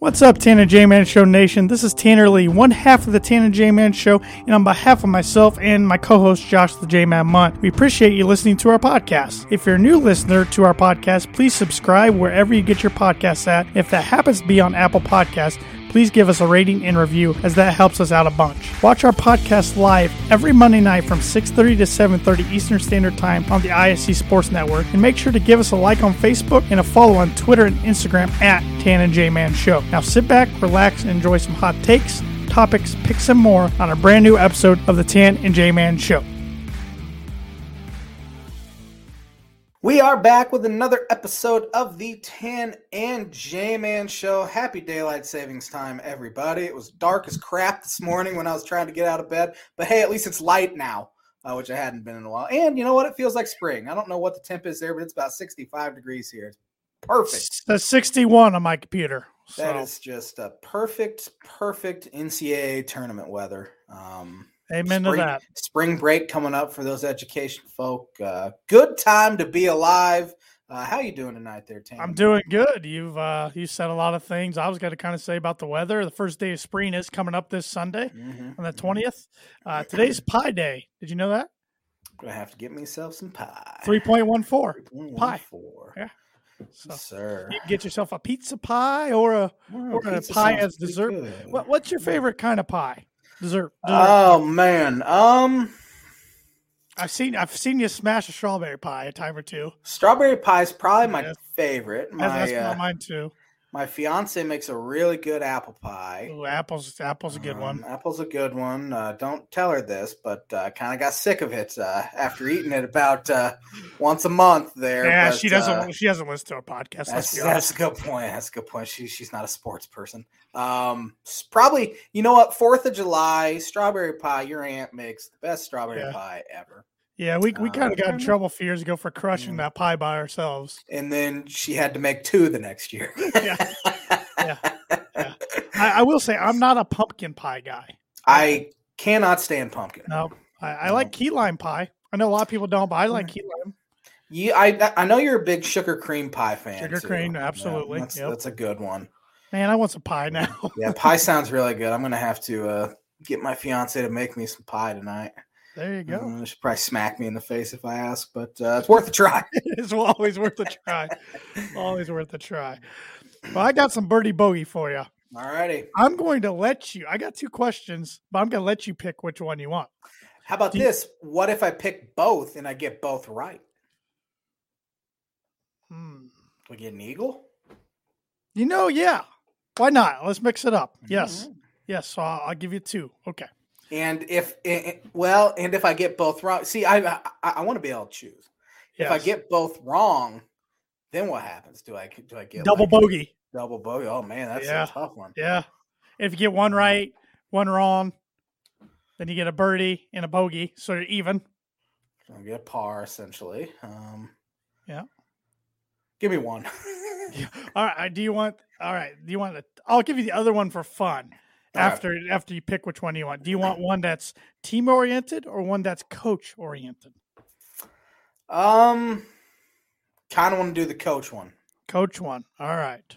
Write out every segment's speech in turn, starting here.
What's up, Tan and J Man Show Nation? This is Tanner Lee, one half of the Tan and J Man Show, and on behalf of myself and my co host Josh the J Man Munt, we appreciate you listening to our podcast. If you're a new listener to our podcast, please subscribe wherever you get your podcasts at. If that happens to be on Apple Podcasts, please give us a rating and review as that helps us out a bunch. Watch our podcast live every Monday night from 6:30 to 7:30 Eastern Standard Time on the ISC Sports Network and make sure to give us a like on Facebook and a follow on Twitter and Instagram at Tan and J Man Show. Now sit back, relax, and enjoy some hot takes, topics, picks, and more on a brand new episode of the Tan and J Man Show. We are back with another episode of the Tan and J Man Show. Happy daylight savings time, everybody. It was dark as crap this morning when I was trying to get out of bed, but hey, at least it's light now, uh, which I hadn't been in a while. And you know what? It feels like spring. I don't know what the temp is there, but it's about 65 degrees here. It's perfect. That's 61 on my computer. So. That is just a perfect, perfect NCAA tournament weather. Um, Amen spring, to that. Spring break coming up for those education folk. Uh, good time to be alive. Uh, how you doing tonight, there, Tan? I'm doing good. You've uh, you said a lot of things. I was going to kind of say about the weather. The first day of spring is coming up this Sunday Mhm, on the mhm. twentieth. Uh, today's Pie Day. Did you know that? Gonna have to get myself some pie. Three point one four. One, pie. Four. Yeah. So sir. you get yourself a pizza pie or a Oh, or a pie as dessert. What, what's your favorite kind of pie? Dessert. dessert. Oh man, um, I've seen I've seen you smash a strawberry pie a time or two. strawberry pie is probably my Yes. favorite. My That's, that's uh, mine too. my fiance makes a really good apple pie. Ooh, apples. Apples a good one. Um, Apple's a good one. Uh, don't tell her this, but uh, I kind of got sick of it uh, after eating it about uh, once a month there. Yeah, but, she doesn't. uh, she doesn't listen to our podcast. That's, that's a good point. That's a good point. She, she's not a sports person. Um, probably, you know what? Fourth of July, strawberry pie. Your aunt makes the best strawberry Yeah. pie ever. Yeah, we, we kind of got in trouble a few years ago for crushing Mm. that pie by ourselves. And then she had to make two the next year. Yeah. Yeah. Yeah. I, I will say I'm not a pumpkin pie guy. I cannot stand pumpkin. No, I, I No. like key lime pie. I know a lot of people don't, but I like key lime. You, I, I know you're a big sugar cream pie fan. Sugar too. cream, Yeah, absolutely. that's, Yep. that's a good one. Man, I want some pie now. Yeah, pie sounds really good. I'm gonna have to uh, get my fiance to make me some pie tonight. there you go. Uh, she'll probably smack me in the face if I ask, but uh, it's worth a try. it's always worth a try. always worth a try. Well, I got some birdie bogey for you. Alrighty. I'm going to let you. I got two questions, but I'm going to let you pick which one you want. How about you- this? What if I pick both and I get both right? Hmm. Do I get an eagle? You know, yeah. Why not? Let's mix it up. Yes. Alright. Yes. So I'll, I'll give you two. Okay. And if eh, eh, well, and if I get both wrong, see, I I, I want to be able to choose. If I get both wrong, then what happens? Do I do I get double like, bogey. Double bogey. Oh man, that's Yeah. a tough one. Yeah. If you get one right, one wrong, then you get a birdie and a bogey, so you're even. I get a par essentially. Um, Yeah. Give me one. All right. Do you want? All right. Do you want? To, I'll give you the other one for fun. All right. After after you pick which one you want. Do you want one that's team oriented or one that's coach oriented? Um, kind of want to do the coach one. Coach one. All right.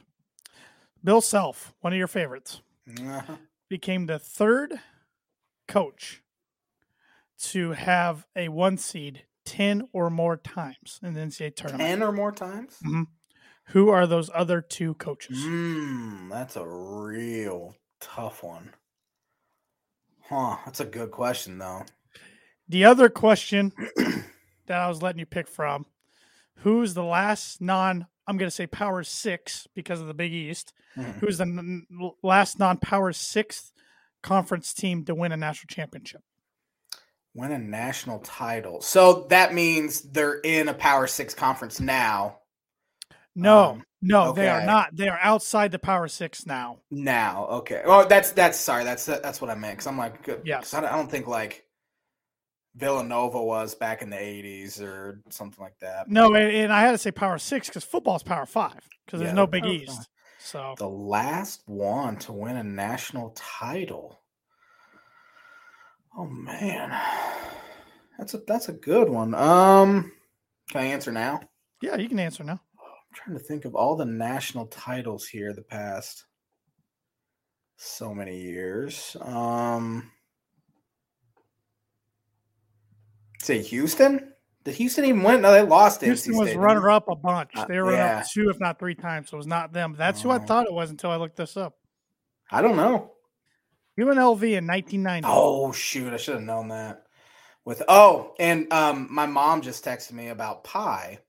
Bill Self, one of your favorites, Uh-huh. became the third coach to have a one seed 10 or more times in the NCAA tournament. Ten or more times. Who are those other two coaches? Hmm, that's a real tough one. Huh? That's a good question though. The other question that I was letting you pick from who's the last non, I'm going to say Power Six because of the Big East, Mhm. who's the last non Power Sixth conference team to win a national championship? Win a national title. So that means they're in a Power Six conference now. No, Um, no, they are not. They are outside the Power Six now. Now, okay. Oh, that's that's sorry. That's that's what I meant. Because I'm like, Yes. I don't, I don't think like Villanova was back in the '80s or something like that. No, and, and I had to say Power Six because football's Power Five because there's no Big East. Five. So The last one to win a national title. Oh man, that's a that's a good one. Um, can I answer now? yeah, you can answer now. I'm trying to think of all the national titles here the past. so many years. Um, say Houston. Did Houston even win? No, they lost. Houston was runner up a bunch. Uh, they were yeah. up two, if not three times. So it was not them. That's who I oh. thought it was until I looked this up. I don't know. UNLV in 1990. Oh shoot! I should have known that. With oh, and um, my mom just texted me about pie.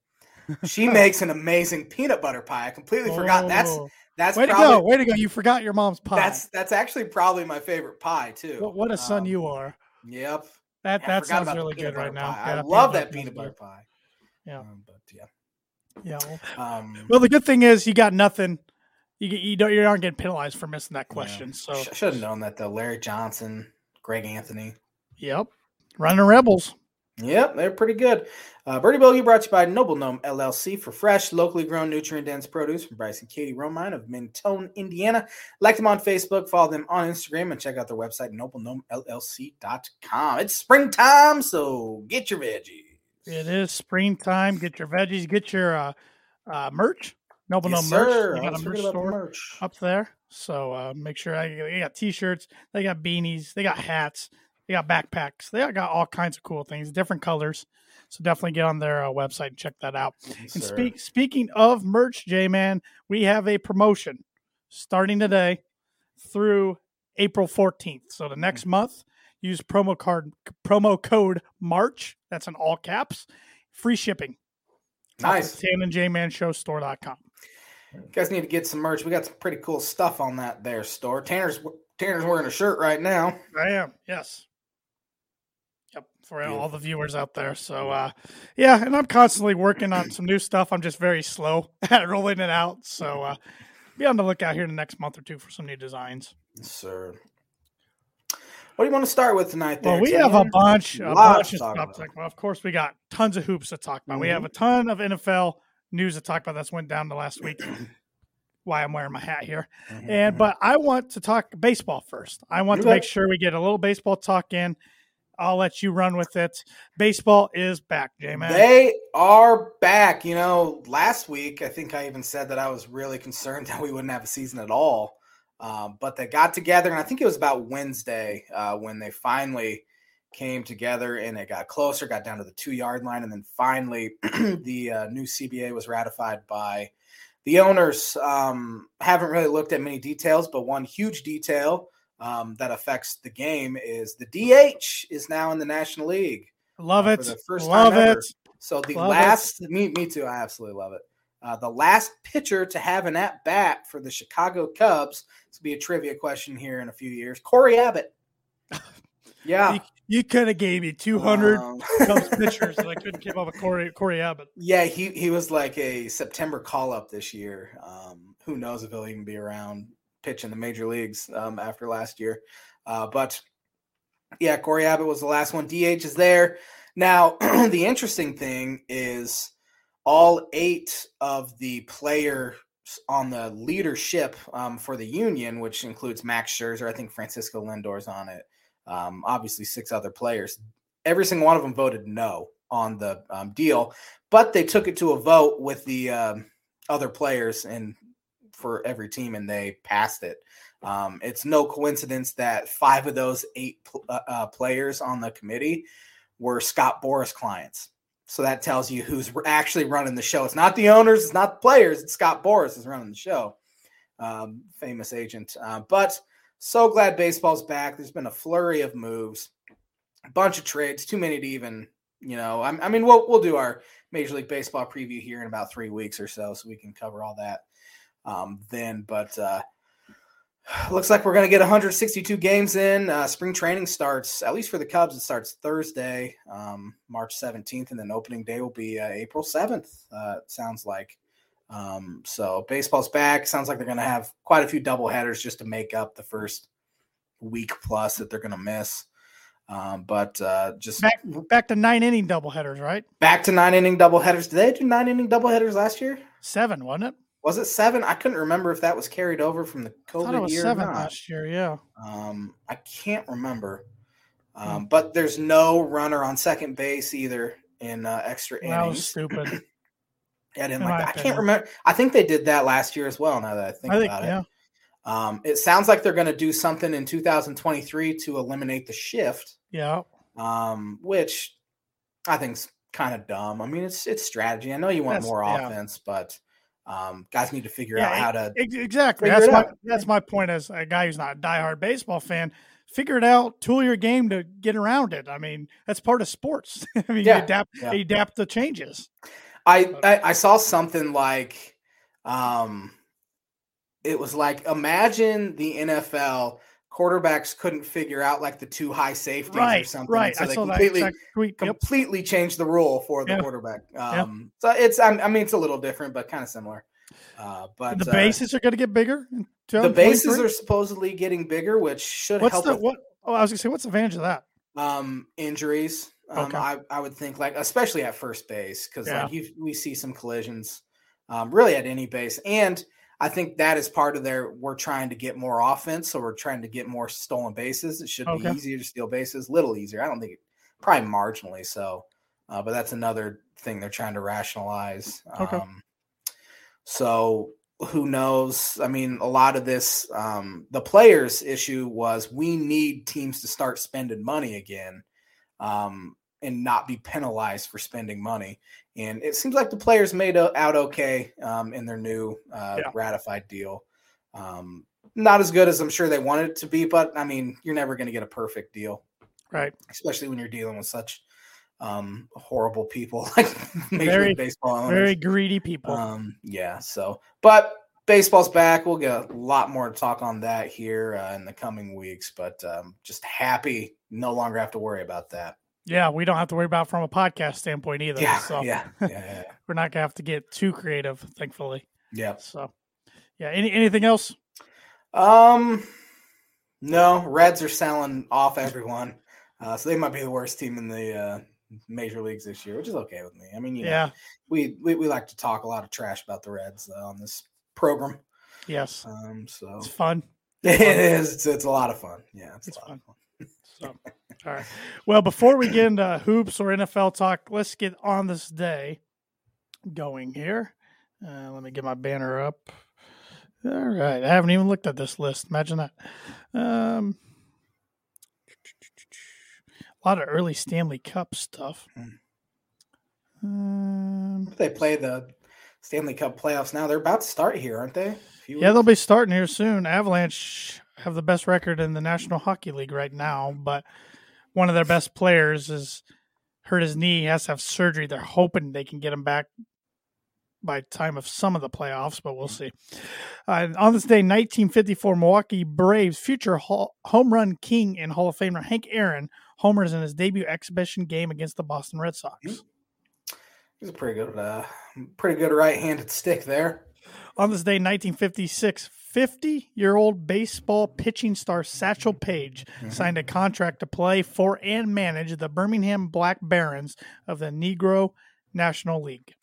She makes an amazing peanut butter pie. I completely oh. forgot. That's oh. that's way probably, to go. Way to go! You forgot your mom's pie. That's that's actually probably my favorite pie too. What, what a son um, you are. Yep. That yeah, that sounds really good right now. Yeah, I love that peanut butter pie. Yeah, um, but yeah, yeah. Well, um, well, the good thing is you got nothing. You you don't you aren't getting penalized for missing that question. Yeah. So should have known that though. Larry Johnson, Greg Anthony. Yep, running Rebels. Yep, they're pretty good. Uh, Birdie Bogey brought to you by Noble Gnome LLC for fresh, locally grown, nutrient dense produce from Bryce and Katie Romine of Mentone, Indiana. Like them on Facebook, follow them on Instagram, and check out their website, noblegnomellc.com. It's springtime, so get your veggies. It is springtime. Get your veggies, get your uh, uh, merch. Noble yes, Gnome merch. They got a merch store merch. up there. So uh, make sure I, they got t shirts, they got beanies, they got hats. They got backpacks. They got all kinds of cool things, different colors. So definitely get on their uh, website and check that out. Yes, and speak, speaking of merch, J Man, we have a promotion starting today through April 14th. So the next mm-hmm. month, use promo card promo code March. That's in all caps. Free shipping. Nice. Tan and J Man Show store.com. You guys need to get some merch. We got some pretty cool stuff on that there store. Tanner's Tanner's wearing a shirt right now. I am. Yes Yep. for all the viewers out there. So uh, yeah, and I'm constantly working on some new stuff. I'm just very slow at rolling it out. So uh, be on the lookout here in the next month or two for some new designs. Yes, sir. What do you want to start with tonight? There, well, we have a bunch, a, a bunch of stuff. Well, of course, we got tons of hoops to talk about. Mm-hmm. We have mm-hmm. a ton of NFL news to talk about. That's went down the last week. Why I'm wearing my hat here, mm-hmm. and but I want to talk baseball first. I want to make sure we get a little baseball talk in. I'll let you run with it. Baseball is back, J man. They are back. You know, last week I think I even said that I was really concerned that we wouldn't have a season at all. Um, but they got together, and I think it was about Wednesday uh, when they finally came together and it got closer, got down to the two yard line, and then finally the uh, new CBA was ratified by the owners. Um, haven't really looked at many details, but one huge detail um, that affects the game is the DH is now in the National League. Love uh, it. the first love time ever. So the love last it. me me too. I absolutely love it. Uh, the last pitcher to have an at bat for the Chicago Cubs. This will be a trivia question here in a few years. Cory Abbott. Yeah. You, could have gave me 200 um, pitchers and I couldn't keep up with Cory, Cory Abbott. Yeah, he, he was like a September call up this year. Um, who knows if he'll even be around pitching the major leagues um, after last year. Uh, but yeah, Cory Abbott was the last one. DH is there. Now, the interesting thing is all eight of the players on the leadership um, for the union, which includes Max Scherzer, I think Francisco Lindor's on it, um, obviously six other players. Every single one of them voted no on the um, deal, but they took it to a vote with the um, other players, and for every team, and they passed it. Um, it's no coincidence that five of those eight uh, uh, players on the committee were Scott Boras clients. So that tells you who's actually running the show. It's not the owners, it's not the players. It's Scott Boras is running the show. Um, famous agent. Uh, but so glad baseball's back. There's been a flurry of moves, a bunch of trades, too many to even, you know. I, I mean, we'll we'll do our Major League Baseball preview here in about three weeks or so, so we can cover all that um, then. But uh, looks like we're going to get 162 games in. Uh, spring training starts, at least for the Cubs, it starts Thursday, um, March 17th, and then opening day will be uh, April 7th, uh, sounds like. Um, so baseball's back. Sounds like they're going to have quite a few double headers just to make up the first week plus that they're going to miss. Um, but uh, just back back to nine inning double headers, right? Back to nine inning double headers. Did they do nine inning double headers last year? Seven, wasn't it? Was it seven? I couldn't remember if that was carried over from the COVID year. Seven last year, yeah. Um, I can't remember. Um, mm. but there's no runner on second base either in uh, extra innings. That was stupid. yeah, I didn't in like that. I can't remember. I think they did that last year as well. Now that I think, I think about yeah. it. Um, it sounds like they're going to do something in 2023 to eliminate the shift. Yeah. Um, which I think's kind of dumb. I mean, it's it's strategy. I know you want That's- more yeah. offense, but um, guys need to figure Yeah, out how to. Exactly. That's my out. that's my point as a guy who's not a diehard baseball fan. Figure it out, tool your game to get around it. I mean, that's part of sports. I mean, Yeah, you adapt you adapt the changes. I, I I saw something like, um, it was like imagine the NFL quarterbacks couldn't figure out like the two high safeties or something, right. so I they completely tweet. Yep. completely changed the rule for the Yeah. quarterback. Um, so it's I, I mean it's a little different, but kind of similar. Uh, but the uh, bases are going to get bigger. the bases are supposedly getting bigger, which should What's help the what? Oh, I was going to say, what's the advantage of that? um, injuries. Um, Okay. I, I would think like especially at first base because Yeah. like you, we see some collisions, um, really at any base, and I think that is part of their. We're trying to get more offense, so we're trying to get more stolen bases. It should Okay. be easier to steal bases, little easier. I don't think probably marginally so, uh, but that's another thing they're trying to rationalize. Okay. Um, so who knows? I mean, a lot of this, um, the players' issue was we need teams to start spending money again um, and not be penalized for spending money. And it seems like the players made out okay um, in their new uh, Yeah. ratified deal. Um, not as good as I'm sure they wanted it to be, but I mean, you're never going to get a perfect deal, Right. especially when you're dealing with such um, horrible people like Major Very- League Baseball owners. Very greedy people. Um, yeah. So, but baseball's back. We'll get a lot more to talk on that here uh, in the coming weeks. But um, just happy, no longer have to worry about that. Yeah, we don't have to worry about it from a podcast standpoint either. Yeah, so yeah, yeah, yeah, we're not going to have to get too creative, thankfully. yeah. So, yeah. Any anything else? Um, no, Reds are selling off everyone, uh, so they might be the worst team in the uh, major leagues this year, which is okay with me. I mean, you know, Yeah. we, we we like to talk a lot of trash about the Reds uh, on this program. Yes. Um, so It's fun. it is. It's, it's a lot of fun. Yeah, it's, It's fun. fun. So, all right. Well, before we get into hoops or NFL talk, let's get on this day going here. Uh, let me get my banner up. All right. I haven't even looked at this list. Imagine that. Um, a lot of early Stanley Cup stuff. Um, They play the Stanley Cup playoffs now. They're about to start here, aren't they? Yeah, they'll be starting here soon. Avalanche have the best record in the National Hockey League right now, but one of their best players is hurt his knee. He has to have surgery. They're hoping they can get him back by time of some of the playoffs, but we'll see. Uh, on this day, 1954, Milwaukee Braves future home run king and Hall of Famer Hank Aaron homers in his debut exhibition game against the Boston Red Sox. He's a pretty good, uh, pretty good right-handed stick there. On this day, 1956, 50 year old baseball pitching star Satchel Paige signed a contract to play for and manage the Birmingham Black Barons of the Negro National League.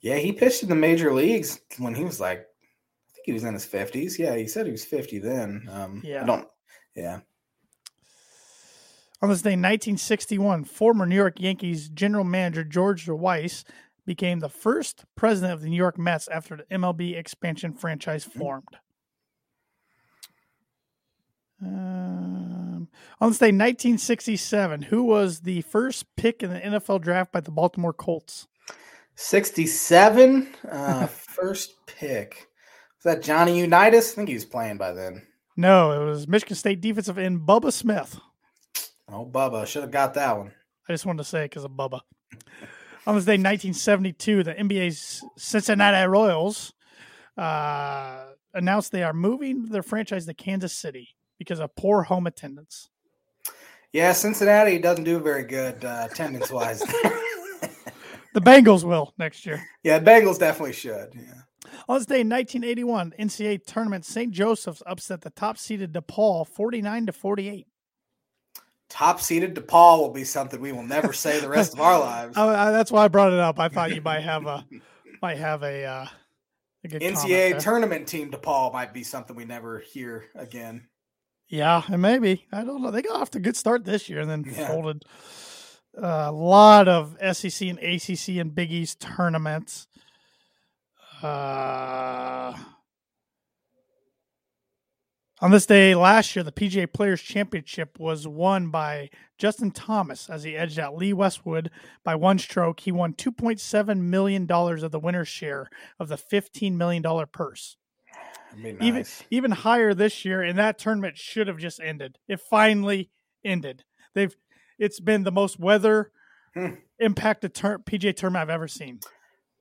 Yeah, he pitched in the major leagues when he was like, I think he was in his fifties. Yeah, he said he was fifty then. Um, Yeah. I don't. Yeah, On this day, 1961, former New York Yankees general manager George Weiss became the first president of the New York Mets after the MLB expansion franchise formed. Um, on this day, 1967, who was the first pick in the NFL draft by the Baltimore Colts? sixty-seven. Uh, first pick. Was that Johnny Unitas? I think he was playing by then. No, it was Michigan State defensive end Bubba Smith. Oh, Bubba should have got that one. I just wanted to say it because of Bubba. On this day, 1972, the NBA's Cincinnati Royals uh, announced they are moving their franchise to Kansas City because of poor home attendance. Yeah, Cincinnati doesn't do very good uh, attendance-wise. The Bengals will next year. yeah, Bengals definitely should. Yeah. On this day, in 1981, NCAA tournament, St. Joseph's upset the top-seeded DePaul 49 to 48. Top seeded DePaul will be something we will never say the rest of our lives. I, that's why I brought it up. I thought you might have a might have a, uh, a good NCAA tournament team DePaul might be something we never hear again. Yeah, and maybe I don't know. They got off to a good start this year and then Yeah. folded. a lot of SEC and ACC and Big East tournaments. Uh, On this day last year, the PGA Players Championship was won by Justin Thomas as he edged out Lee Westwood by one stroke. He won $2.7 million of the winner's share of the $15 million purse. Even even higher this year, and that tournament should have just ended. It finally ended. They've it's been the most weather Hmm. impacted tur- PGA tournament I've ever seen.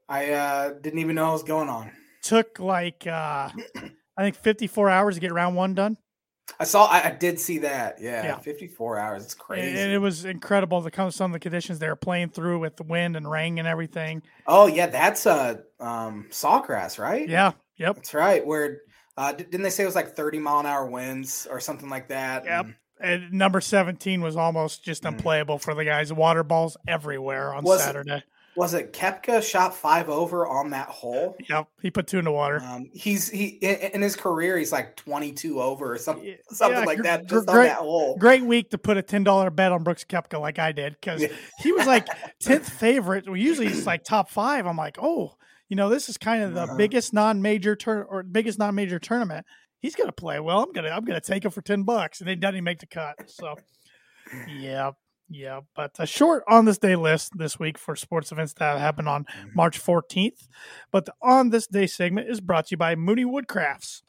I uh, didn't even know what was going on. Took like uh, I think 54 hours to get round one done. I saw. I, I did see that. Yeah, Yeah. 54 hours. It's crazy. And it was incredible to come some of the conditions they were playing through with the wind and rain and everything. oh yeah, that's uh, um, Sawgrass, right? Yeah. Yep. that's right. Where uh, didn't they say it was like 30 mile an hour winds or something like that? Yep. And And number 17 was almost just Mm. unplayable for the guys. Water balls everywhere on Was it- Saturday. Was it Koepka shot five over on that hole? Yep. He put two in the water. Um, he's he in, his career he's like 22 over or something Yeah, something like that just on great- that hole. Great week to put a $10 bet on Brooks Koepka like I did because he was like 10th favorite. Well, usually it's like top five. I'm like, oh, you know, this is kind of the Uh-huh. biggest non-major turn or biggest non-major tournament. He's gonna play well. I'm gonna I'm gonna take him for ten bucks, and he doesn't even make the cut. So, yeah, yeah. But a short on this day list this week for sports events that happened on Mhm. March 14th. But the on this day segment is brought to you by Mooney Woodcrafts.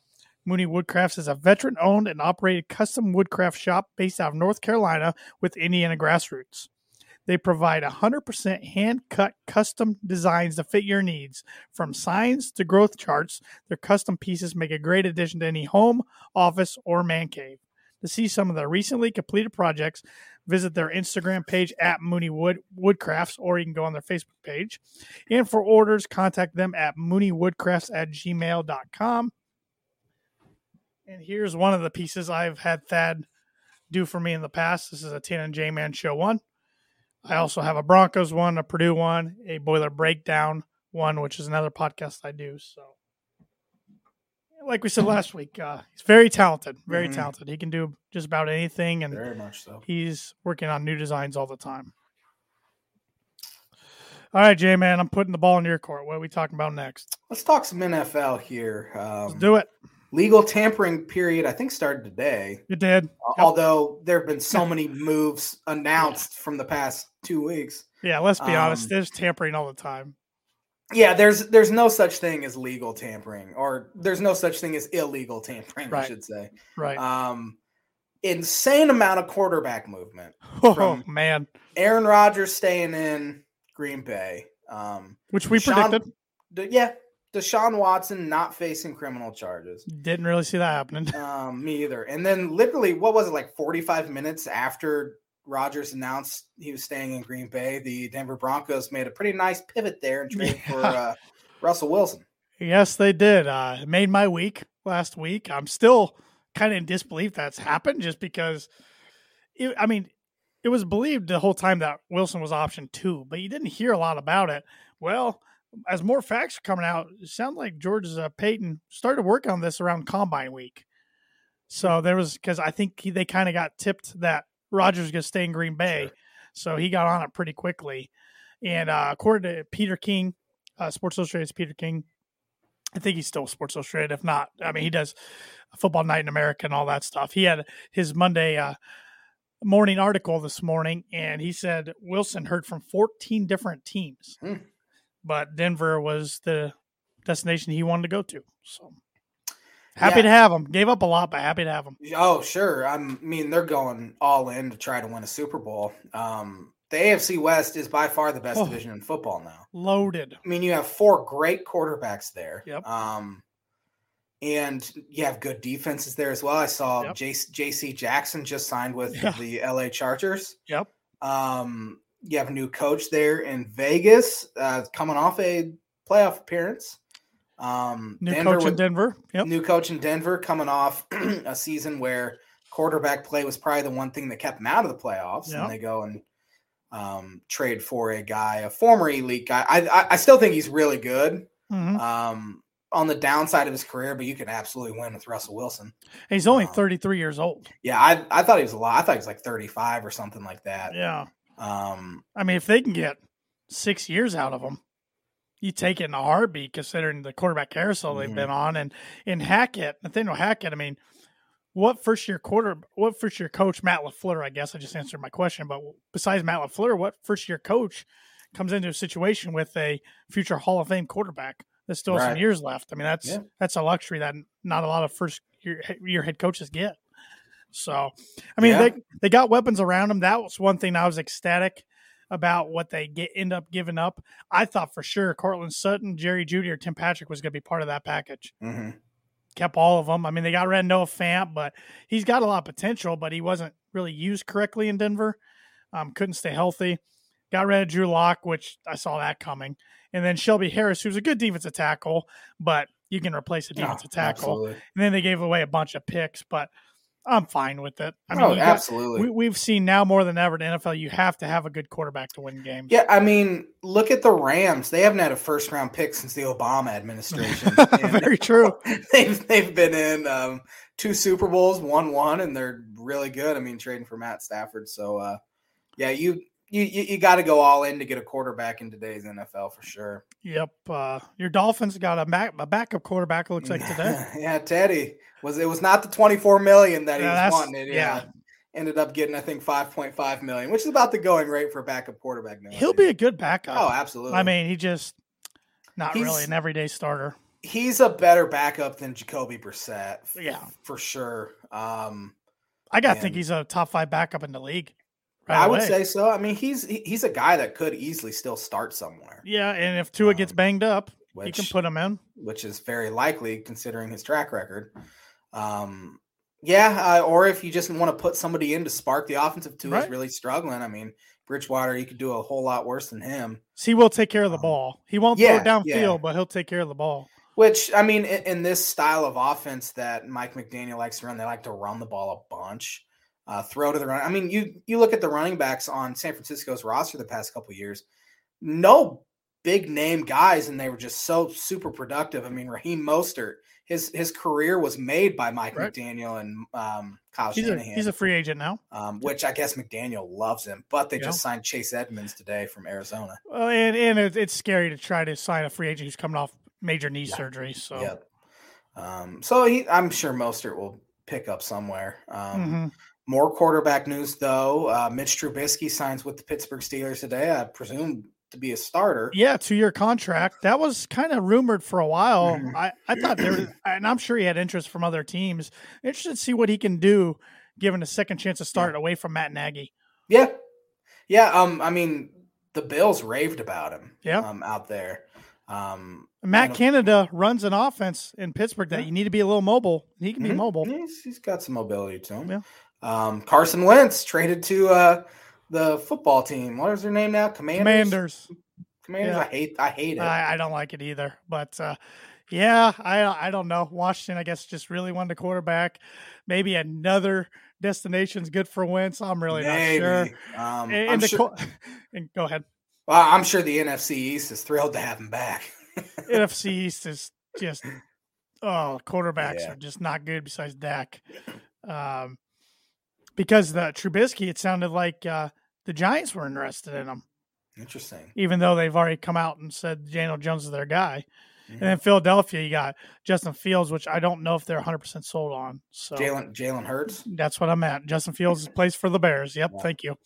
Mooney Woodcrafts is a veteran owned and operated custom woodcraft shop based out of North Carolina with Indiana grassroots. They provide 100% hand cut custom designs to fit your needs. From signs to growth charts, their custom pieces make a great addition to any home, office, or man cave. To see some of their recently completed projects, visit their Instagram page at Mooney Wood Woodcrafts, or you can go on their Facebook page. And for orders, contact them at mooneywoodcrafts at gmail.com. And here's one of the pieces I've had Thad do for me in the past. This is a Tan and J Man Show one. I also have a Broncos one, a Purdue one, a Boiler Breakdown one, which is another podcast I do. So, like we said last week, uh, he's very talented, very Mhm. talented. He can do just about anything, and Very much so. he's working on new designs all the time. All right, J Man, I'm putting the ball in your court. What are we talking about next? Let's talk some NFL here. Let's Um, do it. legal tampering period I think started today. It did. Although there have been so many moves announced from the past two weeks. Yeah, let's be honest. Um, There's tampering all the time. Yeah, there's there's no such thing as legal tampering, or there's no such thing as illegal tampering, I should say. Right. Um, insane amount of quarterback movement. oh, from- man. Aaron Rodgers staying in Green Bay. Um, Which we Sean- predicted. D- yeah, Deshaun Watson not facing criminal charges. Didn't really see that happening. Um, me either. And then literally, what was it like 45 minutes after Rodgers announced he was staying in Green Bay, the Denver Broncos made a pretty nice pivot there and trade for uh, Russell Wilson. Yes, they did. Uh, it made my week last week. I'm still kind of in disbelief that's happened just because, it, I mean, it was believed the whole time that Wilson was option two, but you didn't hear a lot about it. Well, as more facts are coming out, it sounds like George uh, Paton started working on this around Combine Week. So there was because I think he, they kind of got tipped that Rodgers was going to stay in Green Bay, Sure. so he got on it pretty quickly. And uh, according to Peter King, uh, Sports Illustrated's Peter King, I think he's still Sports Illustrated. If not, I mean, he does Football Night in America and all that stuff. He had his Monday uh, morning article this morning, and he said Wilson heard from 14 different teams, Hmm. but Denver was the destination he wanted to go to. So happy Yeah. to have them. Gave up a lot, but happy to have them. Oh, sure. I'm- mean, they're going all in to try to win a Super Bowl. Um, the AFC West is by far the best Oh. division in football now. Loaded. I mean, you have four great quarterbacks there. Yep. Um, and you have good defenses there as well. I saw Yep. JC, JC Jackson just signed with Yeah. the LA Chargers. Yep. Um, you have a new coach there in Vegas, uh, coming off a playoff appearance. Um, New Denver coach in Denver. Yep. new coach in Denver coming off a season where quarterback play was probably the one thing that kept them out of the playoffs. Yeah. And they go and um, trade for a guy, a former elite guy. I, I, I still think he's really good Mhm. um, on the downside of his career, but you can absolutely win with Russell Wilson. He's only um, 33 years old. Yeah, I, I thought he was a lot. I thought he was like 35 or something like that. Yeah. Um, I mean, if they can get six years out of him, you take it in a heartbeat, considering the quarterback carousel they've Mhm. been on, and in Hackett, Nathaniel Hackett. I mean, what first year quarter, what first year coach Matt Lafleur? I guess I just answered my question. But besides Matt Lafleur, what first year coach comes into a situation with a future Hall of Fame quarterback? There's still right. some years left. I mean, that's yeah. that's a luxury that not a lot of first year, year head coaches get. So, I mean, yeah. they they got weapons around them. That was one thing I was ecstatic about what they get end up giving up. I thought for sure Courtland Sutton, Jerry Jeudy, or Tim Patrick was going to be part of that package. Mm-hmm. Kept all of them. I mean, they got rid of Noah Fant, but he's got a lot of potential, but he wasn't really used correctly in Denver. Um, couldn't stay healthy. Got rid of Drew Lock, which I saw that coming. And then Shelby Harris, who's a good defensive tackle, but you can replace a defensive oh, tackle. Absolutely. And then they gave away a bunch of picks, but I'm fine with it. I mean, oh, absolutely. we, have seen now more than ever in NFL, you have to have a good quarterback to win games. Yeah, I mean, look at the Rams. They haven't had a first round pick since the Obama administration. Very true. They've they've been in um, two Super Bowls, one one, and they're really good. I mean, trading for Matt Stafford. So, uh, yeah, you you you, you got to go all in to get a quarterback in today's NFL for sure. Yep. Uh, your Dolphins got a, back, a backup quarterback. Looks like today. yeah, Teddy was. It was not the twenty four million that he yeah, was wanting. Yeah. yeah. Ended up getting, I think, five point five million, which is about the going rate for a backup quarterback. Now. He'll be a good backup. Oh, absolutely. I mean, he just not he's, really an everyday starter. He's a better backup than Jacoby Brissett. Yeah, for sure. Um, I got to think he's a top five backup in the league. Right I away. would say so. I mean, he's he's a guy that could easily still start somewhere. Yeah, and if Tua um, gets banged up, which, he can put him in, which is very likely considering his track record. Um, yeah, uh, or if you just want to put somebody in to spark the offensive Tua right. is really struggling. I mean, Bridgewater, you could do a whole lot worse than him. So he will take care of the um, ball. He won't yeah, throw it downfield, yeah. but he'll take care of the ball. Which I mean, in, in, this style of offense that Mike McDaniel likes to run, they like to run the ball a bunch uh, throw to the run. I mean, you you look at the running backs on San Francisco's roster the past couple years, no big name guys, and they were just so super productive. I mean, Raheem Mostert, his his career was made by Mike right. McDaniel and um, Kyle he's Shanahan. A, he's a free agent now, um, which I guess McDaniel loves him. But they yeah. just signed Chase Edmonds today from Arizona. Well, and and it's scary to try to sign a free agent who's coming off major knee yeah. surgery. So, yeah. Um, so he, I'm sure Mostert will pick up somewhere. Um, mm-hmm. More quarterback news, though. Uh, Mitch Trubisky signs with the Pittsburgh Steelers today. I presume to be a starter. Yeah, two year contract. That was kind of rumored for a while. Mm-hmm. I, I thought there, and I'm sure he had interest from other teams. Interested to see what he can do, given a second chance to start yeah. away from Matt Nagy. Yeah, yeah. Um, I mean, the Bills raved about him. Yeah, um, out there. Um, Matt Canada runs an offense in Pittsburgh that yeah. you need to be a little mobile. He can mm-hmm. be mobile. He's, he's got some mobility to him. Yeah. Um, Carson Wentz traded to uh, the football team. What is their name now? Commanders. Commanders. Commanders. Yeah. I hate. I hate it. I, I, don't like it either. But uh, yeah, I I don't know. Washington, I guess, just really wanted a quarterback. Maybe another destination's good for Wentz. I'm really Maybe. not sure. Um, and, and, sure co- and go ahead. Well, I'm sure the NFC East is thrilled to have him back. NFC East is just oh, quarterbacks yeah. are just not good besides Dak. Um, because the Trubisky, it sounded like uh, the Giants were interested in him. Interesting. Even though they've already come out and said Daniel Jones is their guy. Mm-hmm. And then Philadelphia, you got Justin Fields, which I don't know if they're 100 percent sold on. So Jalen Jalen Hurts. That's what I'm at. Justin Fields plays for the Bears. Yep, yeah. thank you,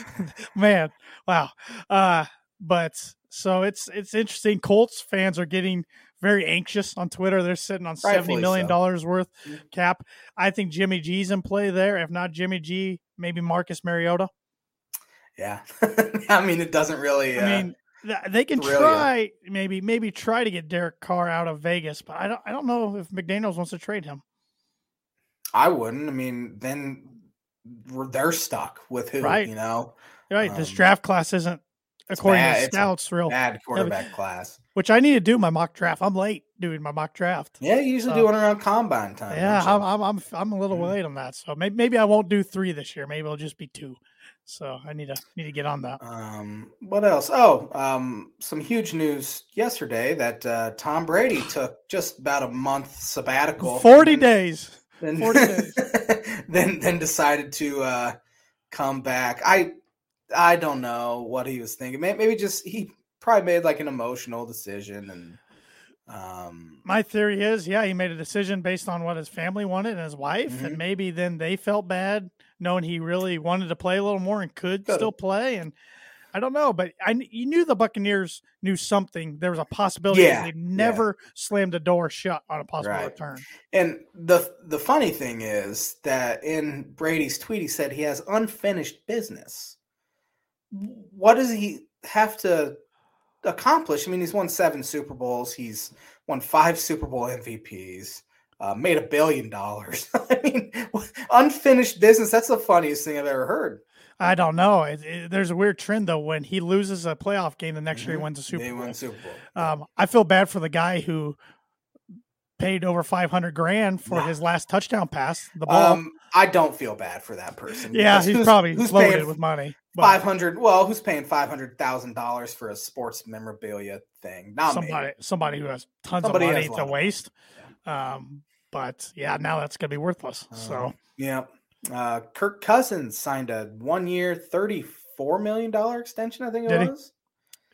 man. Wow. Uh, but so it's it's interesting. Colts fans are getting very anxious on Twitter. They're sitting on seventy million dollars so. worth mm-hmm. cap. I think Jimmy G's in play there. If not Jimmy G, maybe Marcus Mariota. Yeah, I mean it doesn't really. Uh, I mean they can try you. maybe maybe try to get Derek Carr out of Vegas, but I don't I don't know if McDaniels wants to trade him. I wouldn't. I mean, then they're stuck with who, right? You know, right. Um, this draft class isn't according bad, to scouts, real bad quarterback class. Which I need to do my mock draft. I'm late doing my mock draft. Yeah, you usually so, do one around combine time. Yeah, I'm, I'm, I'm I'm a little mm-hmm. late on that. So maybe, maybe I won't do three this year. Maybe it'll just be two. So I need to need to get on that. Um, what else? Oh, um, some huge news yesterday that uh, Tom Brady took just about a month sabbatical. Forty then, days. Then, Forty days. then then decided to uh, come back. I I don't know what he was thinking. Maybe just he probably made like an emotional decision and Um, My theory is, yeah, he made a decision based on what his family wanted and his wife, Mhm. and maybe then they felt bad knowing he really wanted to play a little more and could still play. And I don't know, but I you knew the Buccaneers knew something. There was a possibility. Yeah, they yeah. never slammed the door shut on a possible Right. return. and the the funny thing is that in Brady's tweet, he said he has unfinished business. What does he have to accomplish? I mean, he's won seven Super Bowls. He's won five Super Bowl MVPs. Uh, made a billion dollars. I mean, unfinished business. That's the funniest thing I've ever heard. I don't know. It, it- there's a weird trend though. When he loses a playoff game, the next year he Mhm. wins a Super they Bowl. won Super Bowl. Um, I feel bad for the guy who paid over 500 grand for Nah. his last touchdown pass. The ball. Um, I don't feel bad for that person. yeah, he's probably who's loaded paying with money. Five hundred. Well, who's paying five hundred thousand dollars for a sports memorabilia thing? Not me. somebody, somebody who has tons Somebody of money to waste. Um, but yeah, now that's gonna be worthless. so Uh, yeah. Uh, Kirk Cousins signed a one-year, thirty-four million dollar extension. I think it Did he? was.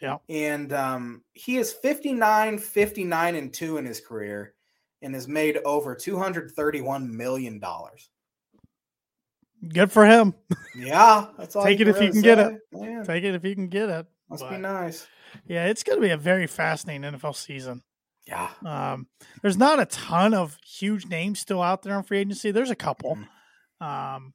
Yeah. And um, he is 59, 59 and two in his career, and has made over two hundred thirty-one million dollars. Good for him. Yeah, that's all. Take it if you can get it. Yeah, Take it if you can get it. must be nice. Yeah, it's gonna be a very fascinating NFL season. Yeah. Um, there's not a ton of huge names still out there on free agency. There's a couple. Mm. Um,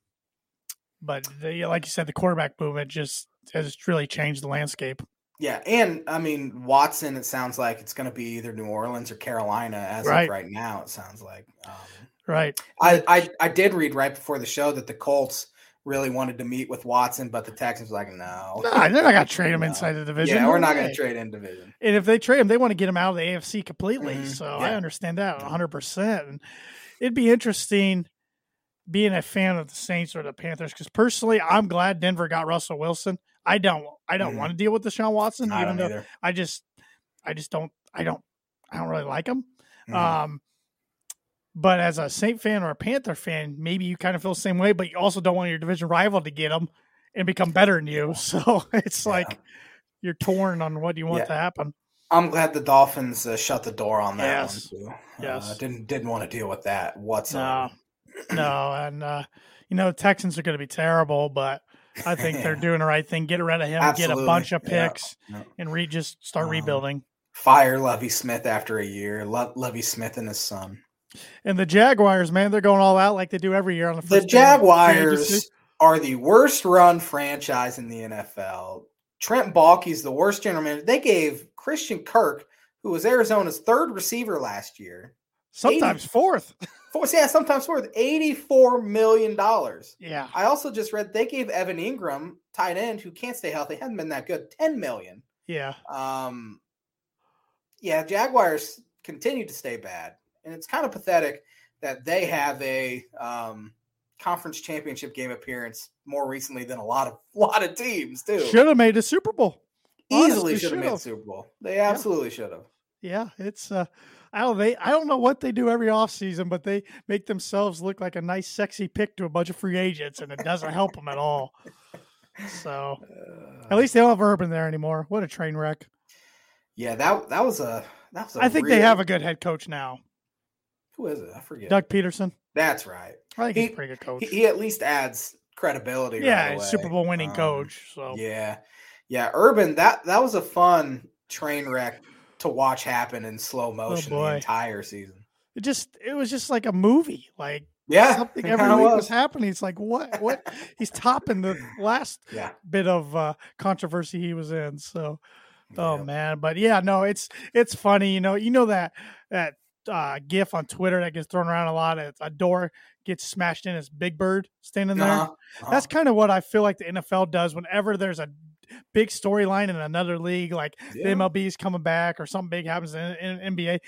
but the, like you said, the quarterback movement just has really changed the landscape. Yeah, and I mean Watson. It sounds like it's going to be either New Orleans or Carolina as Right. of right now. It sounds like. Um, Right. I, I I did read right before the show that the Colts really wanted to meet with Watson, but the Texans were like, no, Nah, they're not gonna trade him No. inside the division. yeah, we're not going to trade in division. And if they trade him, they want to get him out of the AFC completely. Mhm. So I understand that 100%. And it'd be interesting being a fan of the Saints or the Panthers because personally, I'm glad Denver got Russell Wilson. I don't I don't Mhm. want to deal with Deshaun Watson, I even don't though either. I just I just don't I don't I don't really like him. Mhm. Um, but as a Saint fan or a Panther fan, maybe you kind of feel the same way, but you also don't want your division rival to get them and become better than you. So it's Yeah. like you're torn on what you want Yeah. to happen. I'm glad the Dolphins uh, shut the door on that Yes. one too. Yes. uh, didn't didn't want to deal with that whatsoever. No, no, and uh, you know the Texans are going to be terrible, but I think they're doing the right thing. Get rid of him, get a bunch of Yeah. picks, Yeah. and re- just start Um, rebuilding. Fire Lovie Smith after a year. Lo- Lovie Smith and his son. And the Jaguars, man, they're going all out like they do every year on the The first free Jaguars are the worst run franchise in the NFL. Trent Baalke's the worst general manager. They gave Christian Kirk, who was Arizona's third receiver last year, sometimes fourth. four, yeah, sometimes fourth. eighty-four million dollars. Yeah, I also just read they gave Evan Engram, tight end, who can't stay healthy, hasn't been that good, ten million. yeah. Um, yeah, Jaguars continue to stay bad, and it's kind of pathetic that they have a um, conference championship game appearance more recently than a lot of lot of teams too. Should have made a Super Bowl. Easily should have made. Super Bowl. They absolutely should have. Yeah, it's uh I don't they I don't know what they do every offseason, but they make themselves look like a nice sexy pick to a bunch of free agents and it doesn't help them at all. So, at least they don't have Urban there anymore. What a train wreck. yeah, that that was a that was. I I think they have a good head coach now. Who is it? I forget. Doug Pederson. That's right. I think he's He- a pretty good coach. He, he at least adds credibility. yeah, right. Super Bowl winning Um, coach. So Yeah, yeah. Urban that that was a fun train wreck to watch happen in slow motion the Oh, boy. entire season. it just it was just like a movie. Like Yeah, something every week was. was. happening. It's like what what he's topping the last Yeah. bit of uh, controversy he was in. So Oh Yeah. man, but yeah, no, it's it's funny, you know. You know that that uh, GIF on Twitter that gets thrown around a lot. It's a door gets smashed in. It's Big Bird standing there. Uh-huh, That's kind of what I feel like the NFL does whenever there's a big storyline in another league, like yeah. the MLB is coming back or something big happens in, in NBA.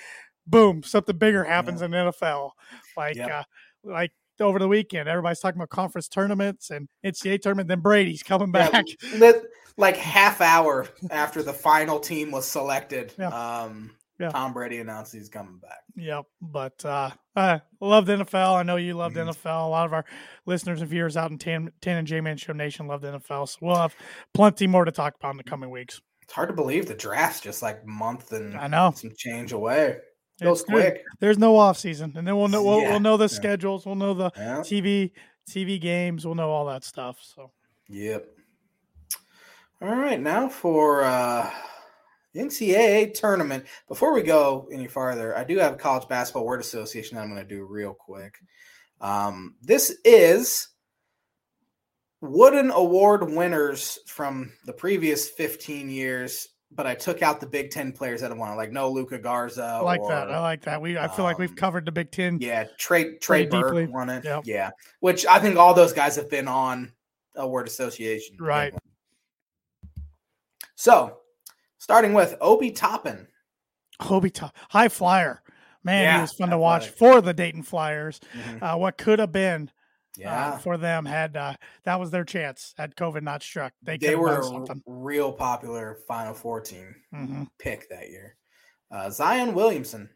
Boom, something bigger happens in NFL. Like Yep. uh, like over the weekend, everybody's talking about conference tournaments and NCAA tournament. Then Brady's coming back. like half hour after the final team was selected, Yeah. um, Yeah. Tom Brady announced he's coming back. Yep. But uh I love the NFL. I know you love the Mhm. NFL. A lot of our listeners and viewers out in Tan, Tan and J Man Show Nation love the NFL. So we'll have plenty more to talk about in the coming weeks. It's hard to believe the draft's just like month and I know. some change away. Goes It's good. quick. There's no off season, and then we'll know we'll, Yeah, we'll know the yeah. schedules. We'll know the. TV TV games. We'll know all that stuff. So Yep. All right, now for uh NCAA tournament. Before we go any farther, I do have a college basketball word association that I'm going to do real quick. Um, this is Wooden Award winners from the previous 15 years, but I took out the Big Ten players that won. it, Like no Luka Garza. I like that. I like that. We I feel like we've um, covered the Big Ten. yeah, Trey Trey Burke deeply. won it. Yep. Yeah, which I think all those guys have been on a word association. Right. So, starting with Obi Toppin. Obi Top, high flyer. Man, Yeah, he was fun to watch athletic. for the Dayton Flyers. Mhm. Uh, what could have been uh, Yeah, for them had uh, that was their chance had COVID not struck. They, they were a real popular Final Four team hmm pick that year. Uh, Zion Williamson.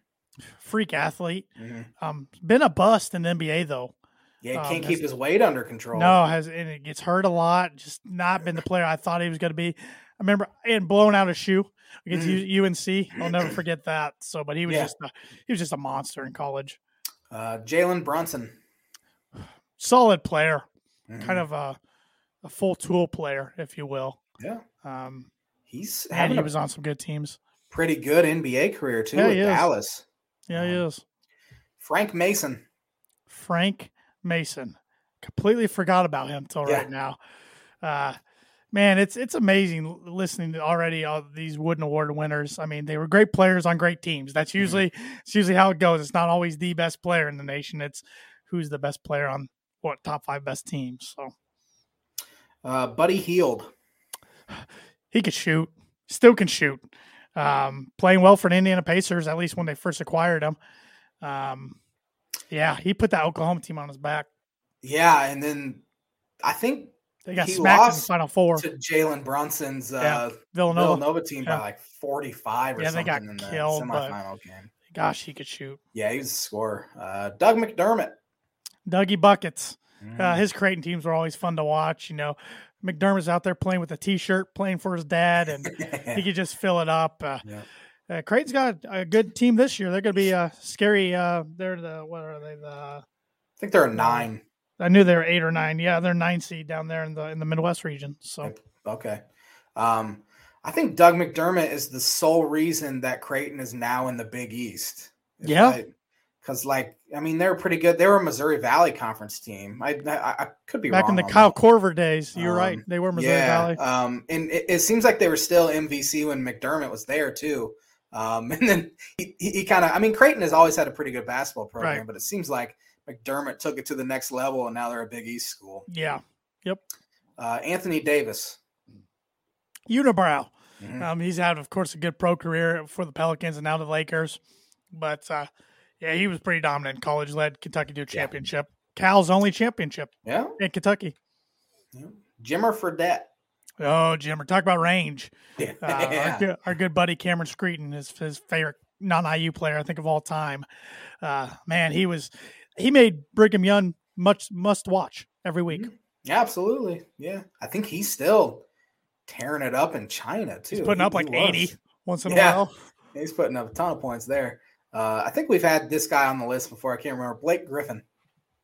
Freak athlete. Mhm. Um, been a bust in the NBA though. Yeah, he Um, can't has- keep his weight under control. No, has and it gets hurt a lot. Just not been the player I thought he was going to be. I remember and blowing out a shoe against Mhm. UNC. I'll never forget that. So, but he was Yeah. just a, he was just a monster in college. Uh, Jalen Brunson. Solid player, Mhm. kind of a, a full tool player, if you will. Yeah, Um, he's and he was on some good teams. pretty good NBA career too Yeah, with. Dallas. Yeah, he Um, is. Frank Mason. Frank Mason. Completely forgot about him till Yeah. right now. Uh, man, it's it's amazing listening to already all these Wooden Award winners. I mean, they were great players on great teams. That's Mm-hmm. usually it's usually how it goes. It's not always the best player in the nation. It's who's the best player on what top five best teams. So Uh, Buddy Hield. he could shoot, still can shoot. Um, playing well for the Indiana Pacers, at least when they first acquired him. Um, yeah, he put that Oklahoma team on his back. Yeah, and then I think They got He smacked in the Final Four. to Jalen Brunson's uh, Yeah, Villanova. Villanova team Yeah. by like 45 or Yeah, they something got in the killed, semifinal game. Gosh, he could shoot. Yeah, he's a scorer. Uh, Doug McDermott. Dougie buckets. Mm. Uh, his Creighton teams were always fun to watch. You know, McDermott's out there playing with a T-shirt, playing for his dad, and he could just fill it up. Uh, Yeah. uh, Creighton's got a good team this year. They're going to be uh, scary. Uh, they're the what are they? The I think they're a nine. I knew they were eight or nine. Yeah, they're nine seed down there in the in the Midwest region. So Okay. Um, I think Doug McDermott is the sole reason that Creighton is now in the Big East. Yeah. Because, like, I mean, they're pretty good. They were a Missouri Valley Conference team. I I, I could be wrong. back in the Kyle that. Korver days, you're right. Um, They were Missouri yeah, Valley. Um, and it, it seems like they were still MVC when McDermott was there too. Um, and then he, he, he kind of, I mean, Creighton has always had a pretty good basketball program, Right. but it seems like McDermott took it to the next level, and now they're a Big East school. Yeah, Yep. Uh, Anthony Davis. Unibrow. Mhm. Um, he's had, of course, a good pro career for the Pelicans and now the Lakers. But uh, yeah, he was pretty dominant college. Led Kentucky to a championship. Cal's only championship Yeah. in Kentucky. yeah. Jimmer Fredette. Oh, Jimmer, talk about range. Yeah. Uh, our, good, our good buddy Cameron Screeton is his favorite non-IU player, I think, of all time. Uh, man, he was he made Brigham Young much must watch every week. Yeah, absolutely. Yeah. I think he's still tearing it up in China too. He's putting He- up like he eighty once in a while. He's putting up a ton of points there. Uh, I think we've had this guy on the list before. I can't remember. Blake Griffin.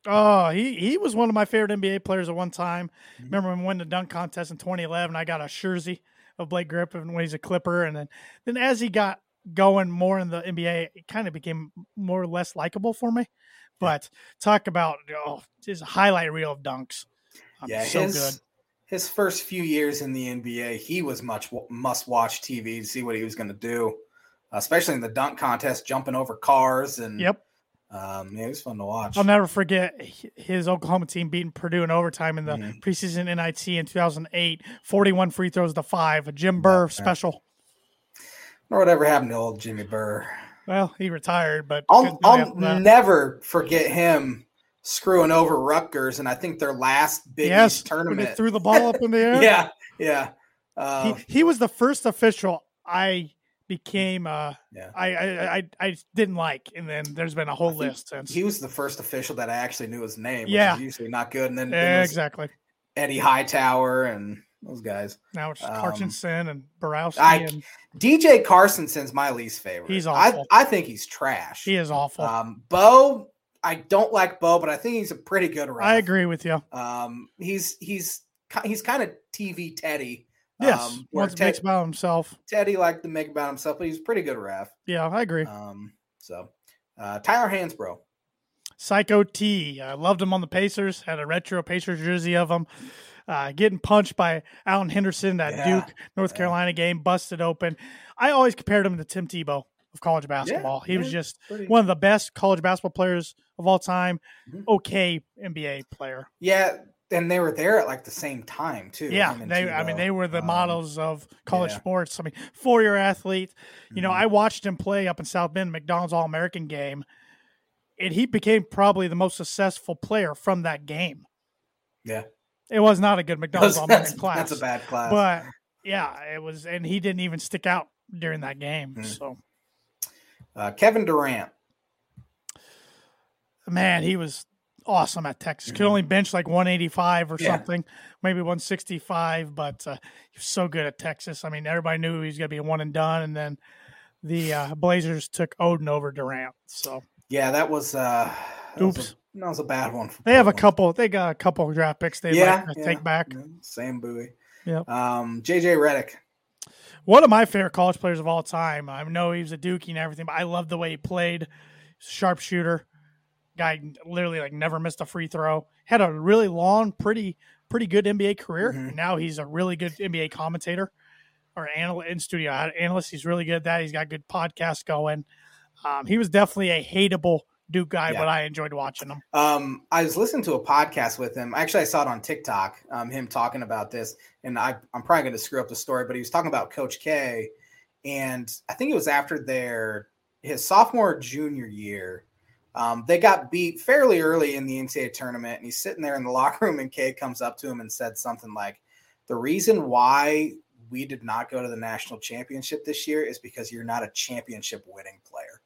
Oh, he he was one of my favorite NBA players at one time. Mhm. Remember when we won the dunk contest in 2011? I got a jersey of Blake Griffin when he's a Clipper, and then then as he got going more in the NBA, it kind of became more or less likable for me. But talk about oh, just highlight reel of dunks. Um, yeah, so his good. his first few years in the NBA, he was much must watch TV to see what he was going to do, especially in the dunk contest, jumping over cars and Yep, um, yeah, it was fun to watch. I'll never forget his Oklahoma team beating Purdue in overtime in the Mhm. preseason NIT in 2008. 41 free throws to five. A Jim Burr Yeah. special. or whatever happened to old Jimmy Burr. Well, he retired, but I'll, I'll never forget him screwing over Rutgers, and I think their last Big yes, East when they tournament. threw the ball up in the air. yeah, yeah. Uh, he, he was the first official I became. Uh, Yeah. I, I I I didn't like, and then there's been a whole list since. he was the first official that I actually knew his name, which Yeah. is usually not good. And then, Yeah, exactly. Eddie Hightower and those guys. Now it's Um, Carchinson and Boroski. I- and DJ Carstensen's my least favorite. He's I, awful. I think he's trash. he is awful. Um, Bo, I don't like Bo, but I think he's a pretty good ref. I agree with you. Um, he's he's he's kind of TV Teddy. Yes, Um, where once makes Ted, about himself. Teddy liked to make about himself, but he's a pretty good ref. Yeah, I agree. Um, so uh, Tyler Hansbrough. Psycho T. I loved him on the Pacers. Had a retro Pacers jersey of him. Uh, getting punched by Allen Henderson that Yeah, Duke North yeah. Carolina game, busted open. I always compared him to Tim Tebow of college basketball. he was just Pretty- one of the best college basketball players of all time. Mhm. Okay, NBA player. Yeah, and they were there at like the same time too. Yeah, they. I mean, they were the Um, models of college yeah. sports. I mean, four-year athlete. You know, mhm. I watched him play up in South Bend, McDonald's All American game, and he became probably the most successful player from that game. Yeah. It was not a good McDonald's All that's, American class, that's a bad class. but yeah, it was, and he didn't even stick out during that game. Mm. So, uh, Kevin Durant. man, he was awesome at Texas. Could only bench like 185 or Mm-hmm. Yeah. something, maybe 165, but uh, he was so good at Texas. I mean, everybody knew he was going to be a one and done, and then the uh, Blazers took Oden over Durant. So Yeah, that was. Uh, that was Oops. That was a bad one. They have a couple. They got a couple of draft picks they Yeah, yeah, take back. yeah, Sam Bowie. Yeah. Um, JJ Redick. One of my favorite college players of all time. I know he was a Dookie and everything, but I love the way he played. Sharpshooter, guy literally like never missed a free throw. Had a really long, pretty, pretty good NBA career. Mhm. Now he's a really good NBA commentator or analyst in studio analyst. He's really good at that. He's got good podcasts going. Um, he was definitely a hateable Duke guy, Yeah. but I enjoyed watching him. Um, I was listening to a podcast with him. Actually, I saw it on TikTok. Um, him talking about this, and I, I'm probably going to screw up the story, but he was talking about Coach K, and I think it was after their his sophomore junior year. Um, they got beat fairly early in the NCAA tournament, and he's sitting there in the locker room, and K comes up to him and said something like, "The reason why we did not go to the national championship this year is because you're not a championship winning player."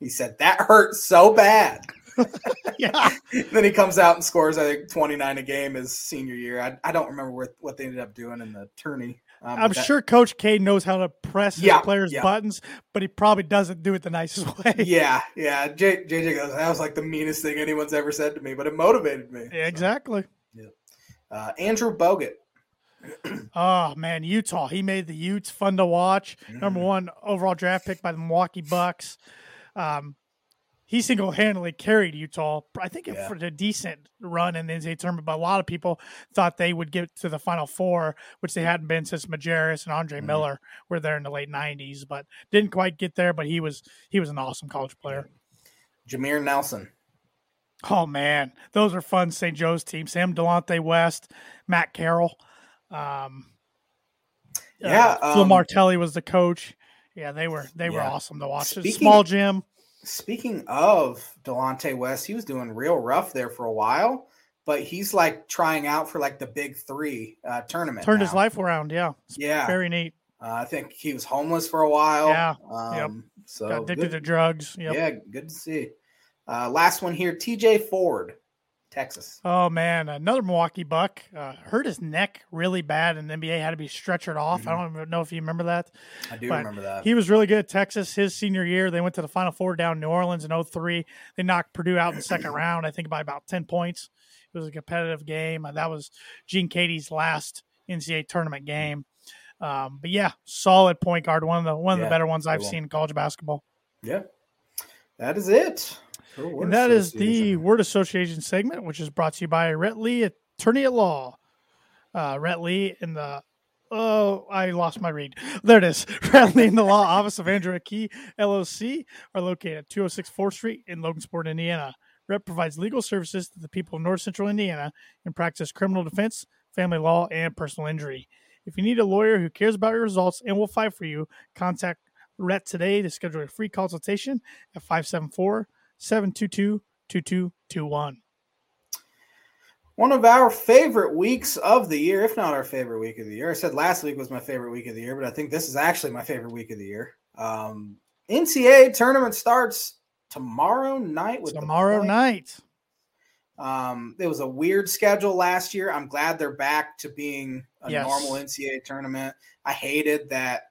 He said that hurt so bad. yeah, then he comes out and scores, I think, 29 a game his senior year. I, I don't remember what, what they ended up doing in the tourney. Um, I'm that- sure Coach K knows how to press his players' yeah. buttons, but he probably doesn't do it the nicest way. Yeah, yeah. J, JJ goes, that was like the meanest thing anyone's ever said to me, but it motivated me. Yeah, exactly. Uh, Andrew Bogut. Oh man, Utah. He made the Utes fun to watch. Number Mhm. one overall draft pick by the Milwaukee Bucks. Um, he single handedly carried Utah. I think Yeah. for a decent run in the NCAA tournament, but a lot of people thought they would get to the Final Four, which they hadn't been since Majerus and Andre Mhm. Miller were there in the late '90s, but didn't quite get there. But he was he was an awesome college player. Jameer Nelson. Oh man, those are fun St. Joe's team. Sam Delonte West, Matt Carroll. Um, Yeah, uh, Phil um, Martelli was the coach. Yeah, they were they were awesome to watch. Speaking- Small gym. Speaking of Delonte West, he was doing real rough there for a while, but he's like trying out for like the big three uh, tournament. Turned his life around. Yeah, it's Yeah. very neat. Uh, I think he was homeless for a while. Yeah, Um, So Got addicted good- to drugs. Yep. Yeah, good to see. Uh, last one here, TJ Ford, Texas. Oh man, another Milwaukee Buck uh, hurt his neck really bad, and the NBA had to be stretchered off. I Mhm. don't know if you remember that. I do But remember that. He was really good at Texas his senior year. They went to the Final Four down in New Orleans in 03. They knocked Purdue out in the second round, I think by about 10 points. It was a competitive game. Uh, That was Gene Keady's last NCAA tournament game. Um, but yeah, solid point guard. One of the one of Yeah, the better ones I've one. seen in college basketball. yeah, that is it. And that is the word association segment, which is brought to you by Rhett Lee, attorney at law. Uh, Rhett Lee in the oh, I lost my read. There it is. Rhett Lee in the law office of Andrew Key LLC are located at 206 4th Street in Logansport, Indiana. Rhett provides legal services to the people of North Central Indiana and practice criminal defense, family law, and personal injury. If you need a lawyer who cares about your results and will fight for you, contact Rhett today to schedule a free consultation at 574 722 2221. one of our favorite weeks of the year, if not our favorite week of the year. I said last week was my favorite week of the year, but I think this is actually my favorite week of the year. Um, NCAA tournament starts tomorrow night. With Tomorrow night. Um, it was a weird schedule last year. I'm glad they're back to being a Yes. normal NCAA tournament. I hated that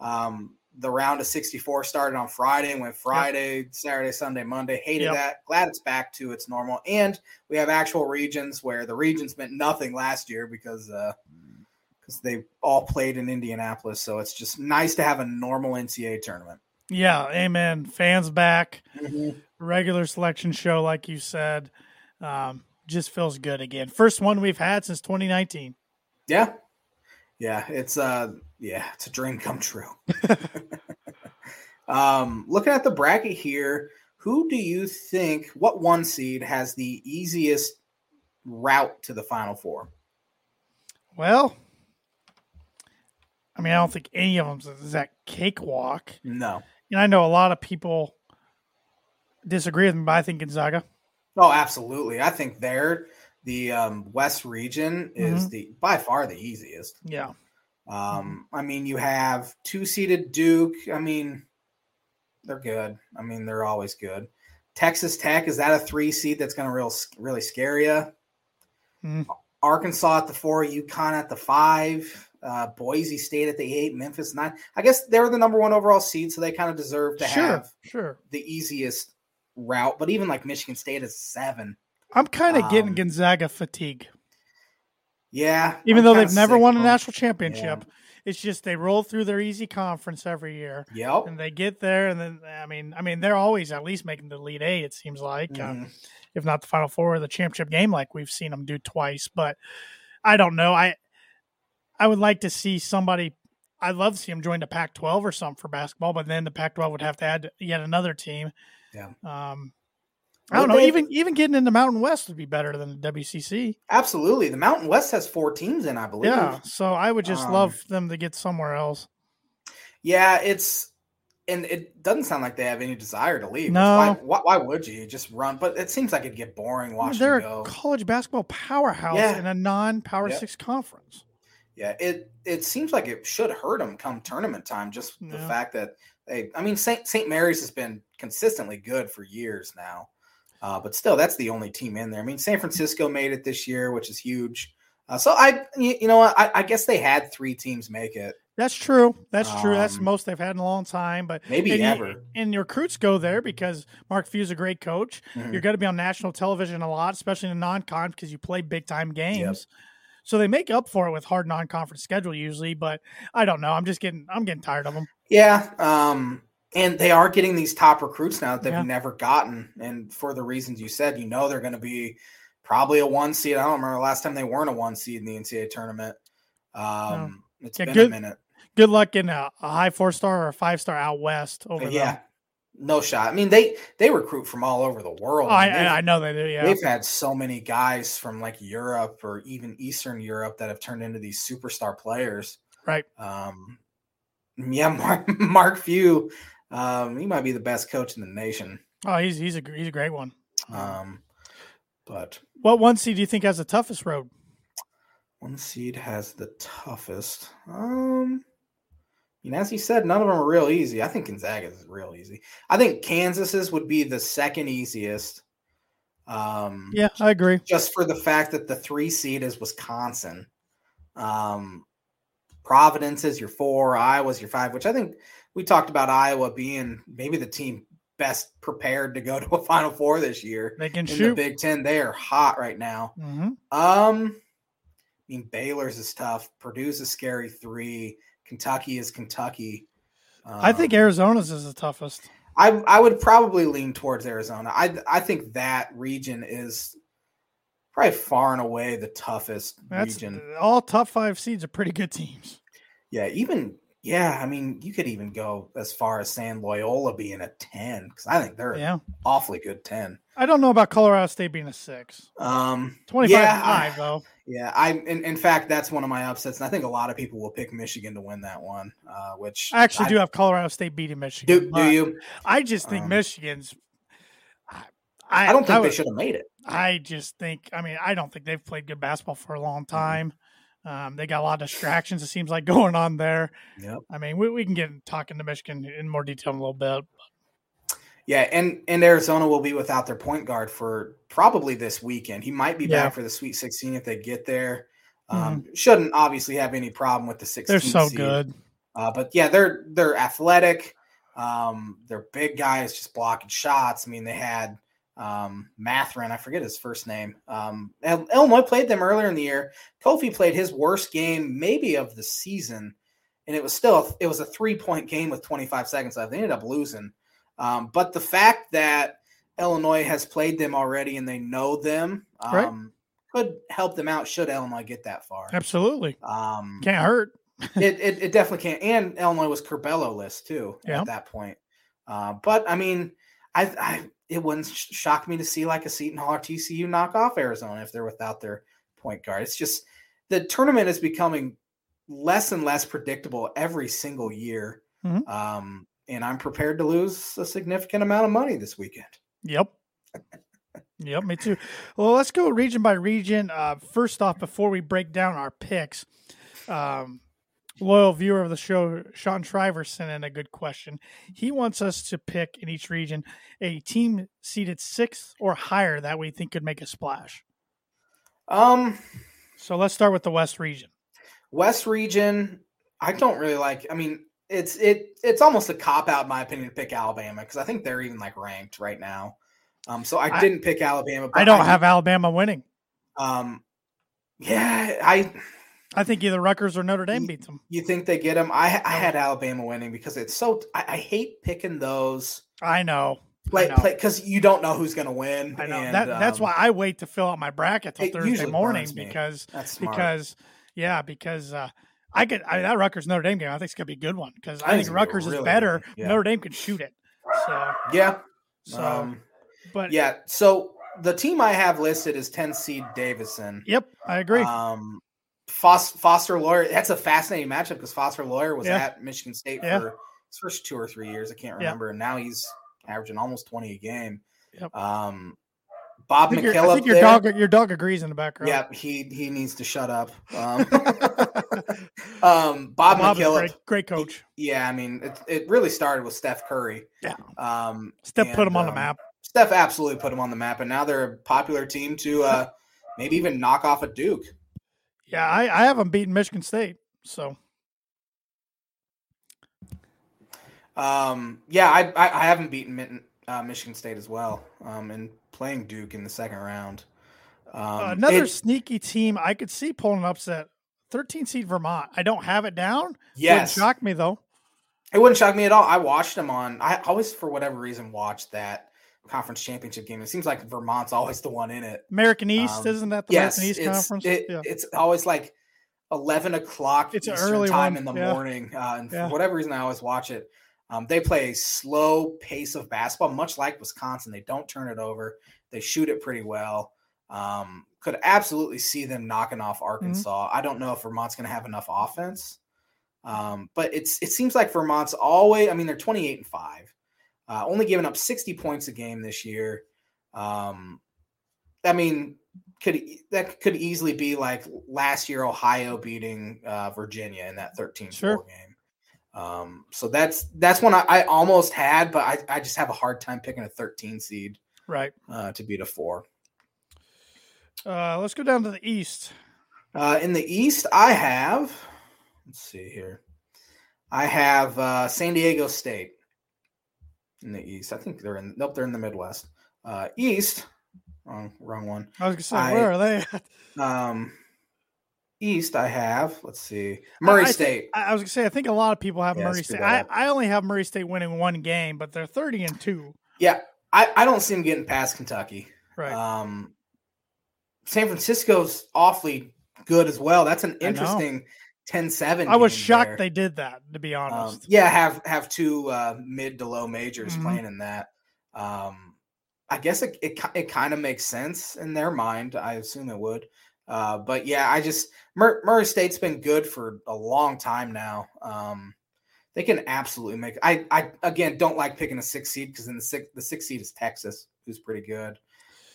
um, the round of 64 started on Friday and went Friday, Saturday, Sunday, Monday. Hated Yep. that. Glad it's back to its normal. And we have actual regions where the regions meant nothing last year because uh, because they all played in Indianapolis. So it's just nice to have a normal NCAA tournament. Yeah, amen. Fans back, regular selection show, like you said. Um, just feels good again. First one we've had since 2019. Yeah. Yeah, it's uh yeah, it's a dream come true. um looking at the bracket here, who do you think what one seed has the easiest route to the final four? Well, I mean, I don't think any of them is that cakewalk. No. And I know a lot of people disagree with me, but I think Gonzaga. Oh, absolutely. I think they're the um, West region is the by far the easiest. Yeah. Um, I mean, you have two seeded Duke. I mean, they're good. I mean, they're always good. Texas Tech is that a three seed that's going to real really scare you? Mhm. Arkansas at the four, UConn at the five, uh, Boise State at the eight, Memphis nine. I guess they're the number one overall seed, so they kind of deserve to Sure. have Sure. the easiest route. But even like Michigan State is seven. I'm kind of getting Um, Gonzaga fatigue. Yeah, Even I'm though they've never won a national championship, it's just they roll through their easy conference every year. Yep. And they get there, and then I mean, I mean, they're always at least making the lead eight. It seems like, uh, Mhm. if not the final four or the championship game, like we've seen them do twice. But I don't know. I I would like to see somebody. I'd love to see them join the Pac-12 or something for basketball, but then the Pac-12 would have to add yet another team. Yeah. Um, I don't know. they- Even even getting in the Mountain West would be better than the WCC. Absolutely. The Mountain West has four teams in, I believe. Yeah. So I would just Um, love them to get somewhere else. Yeah, it's and it doesn't sound like they have any desire to leave. No. Why, why, why would you just run? But it seems like it'd get boring watching They're a college basketball powerhouse Yeah. in a non-power Yep. six conference. Yeah, it it seems like it should hurt them come tournament time. Just the fact that they, I mean, Saint Saint Mary's has been consistently good for years now, uh, but still, that's the only team in there. I mean, San Francisco made it this year, which is huge. Uh, so I, you you know I, I guess they had three teams make it, That's true. That's true. That's the Um, most they've had in a long time. But maybe and, you- ever. and your recruits go there because Mark Few's a great coach. Mhm. You're going to be on national television a lot, especially in non-con because you play big time games. So they make up for it with hard non-conference schedule usually. But I don't know. I'm just getting I'm getting tired of them. Yeah, um, and they are getting these top recruits now that they've Yeah. never gotten, and for the reasons you said, you know they're going to be probably a one seed. I don't remember the last time they weren't a one seed in the NCAA tournament. Um, It's Yeah, been good- a minute. Good luck in a, a high four star or a five star out west over them. yeah, no shot. I mean, they they recruit from all over the world. Oh, I, I, I know they do. Yeah. They've had so many guys from like Europe or even Eastern Europe that have turned into these superstar players. Right. Um, yeah, Mark, Mark Few, um, he might be the best coach in the nation. Oh, he's he's a he's a great one. Um, but What one seed do you think has the toughest road? one seed has the toughest. Um, you know, as you said, none of them are real easy. I think Gonzaga's is real easy. I think Kansas's would be the second easiest. Um, Yeah, I agree. just for the fact that the three seed is Wisconsin. Um, Providence is your four, Iowa's your five, which I think we talked about Iowa being maybe the team best prepared to go to a Final Four this year. They can In the shoot. Big Ten, they are hot right now. hmm Um, I mean, Baylor's is tough. Purdue's a scary three. Kentucky is Kentucky. I think Um, Arizona's is the toughest. I I would probably lean towards Arizona. I I think that region is probably far and away the toughest That's region. all top five seeds are pretty good teams. Yeah, even yeah. I mean, you could even go as far as saying Loyola being a ten because I think they're Yeah. awfully good ten. I don't know about Colorado State being a six. Um, 25 yeah, five, though. Yeah, I in, in fact that's one of my upsets, and I think a lot of people will pick Michigan to win that one. Uh, which I actually do have Colorado State beating Michigan. Do, do you? I just think Um, Michigan's. I, I, don't think I they should have made it. I just think. I mean, I don't think they've played good basketball for a long time. Um, they got a lot of distractions. It seems like going on there. Yep. I mean, we, we can get talking to Michigan in more detail in a little bit. Yeah, and and Arizona will be without their point guard for probably this weekend. He might be Yeah. back for the Sweet 16 if they get there. Um, Mm-hmm. Shouldn't obviously have any problem with the 16. They're so seed. good. Uh, but yeah, they're they're athletic. Um, they're big guys just blocking shots. I mean, they had um, Mathurin, I forget his first name. Um, Illinois played them earlier in the year. Kofi played his worst game, maybe of the season, and it was still it was a three point game with 25 seconds left. They ended up losing. Um, but the fact that Illinois has played them already and they know them um, Right. could help them out. Should Illinois get that far? Absolutely. Um, Can't hurt. it, it, it definitely can't. And Illinois was Curbelo list too Yeah. at that point. Uh, but I mean, I, I it wouldn't sh- shock me to see like a Seton Hall or TCU knock off Arizona if they're without their point guard. It's just the tournament is becoming less and less predictable every single year. Mhm. Um, and I'm prepared to lose a significant amount of money this weekend. Yep. Yep, me too. Well, let's go region by region. Uh, first off, before we break down our picks, um, loyal viewer of the show, Sean Shriver, sent in a good question. He wants us to pick in each region a team seated sixth or higher that we think could make a splash. Um, So let's start with the West region. West region, I don't really like. I mean, it's it it's almost a cop out in my opinion to pick Alabama because I think they're even like ranked right now. Um, so I, I- didn't pick Alabama. But I don't have Alabama winning. Um, yeah, I I think either Rutgers or Notre Dame beats them. you think they get them? I I had Alabama winning because it's so. I, I hate picking those I know. Like, because you don't know who's going to win. I know. and, that, that's um, why I wait to fill out my bracket till Thursday morning because that's because yeah, because uh, I could I, that Rutgers Notre Dame game. I think it's gonna be a good one because I, I think Rutgers is better. yeah. Notre Dame can shoot it. So yeah, so um, but yeah. So the team I have listed is ten seed Davidson. yep, I agree. Um, Fos- Foster Loyer. That's a fascinating matchup because Foster Loyer was Yeah. at Michigan State Yeah. for his first two or three years. I can't Yeah. remember, and now he's averaging almost twenty a game. Yep. Um, Bob McKillop. I think your there- dog your dog agrees in the background. Yeah, he he needs to shut up. Um, um, Bob, Bob McKillop. great, great coach. Yeah, I mean, it, it really started with Steph Curry. Yeah. Um, Steph put and, him on the um, map. Steph absolutely put him on the map, and now they're a popular team to uh, maybe even knock off a Duke. Yeah, I, I haven't beaten Michigan State. So Um, yeah, I, I I haven't beaten uh, Michigan State as well. Um, and playing Duke in the second round. Um, another it- sneaky team I could see pulling an upset. 13 seed Vermont. I don't have it down. Wouldn't yes, shock me though. It wouldn't shock me at all. I watched them on. I always, for whatever reason, watched that conference championship game. It seems like Vermont's always the one in it. American East, Um, isn't that the yes, American East it's, conference? it- yeah. it's always like eleven o'clock It's Eastern early time one, in the yeah. morning, uh, and Yeah. for whatever reason, I always watch it. Um, they play a slow pace of basketball, much like Wisconsin. They don't turn it over. They shoot it pretty well. Um, could absolutely see them knocking off Arkansas. Mm-hmm. I don't know if Vermont's going to have enough offense, um, but it's it seems like Vermont's always. I mean, they're twenty eight and five, uh, only giving up sixty points a game this year. Um, I mean, could that could easily be like last year Ohio beating uh, Virginia in that 13 Sure. game. Um, so that's that's one I, I almost had, but I, I just have a hard time picking a 13 seed right. uh, to beat a four. Uh, let's go down to the East. Uh, in the East, I have let's see here. I have uh, San Diego State in the East. I think they're in nope, they're in the Midwest. Uh, East, wrong, wrong one. I was gonna say, I- where are they? at? Um, East, I have. Let's see, Murray I thi- State. I I was gonna say, I think a lot of people have Yeah, Murray State. I. I only have Murray State winning one game, but they're 30 and two. Yeah, I, I don't see them getting past Kentucky. Right. Um, San Francisco's awfully good as well. That's an I interesting 10-7. I was shocked there. they did that, to be Um, honest. yeah, have have two uh, mid to low majors Mhm. playing in that. Um, I guess it it, it kind of makes sense in their mind. I assume it would. Uh, but yeah, I just Mur- Murray State's been good for a long time now. Um, they can absolutely make. I I again don't like picking a six seed because in the six the six seed is Texas, who's pretty good.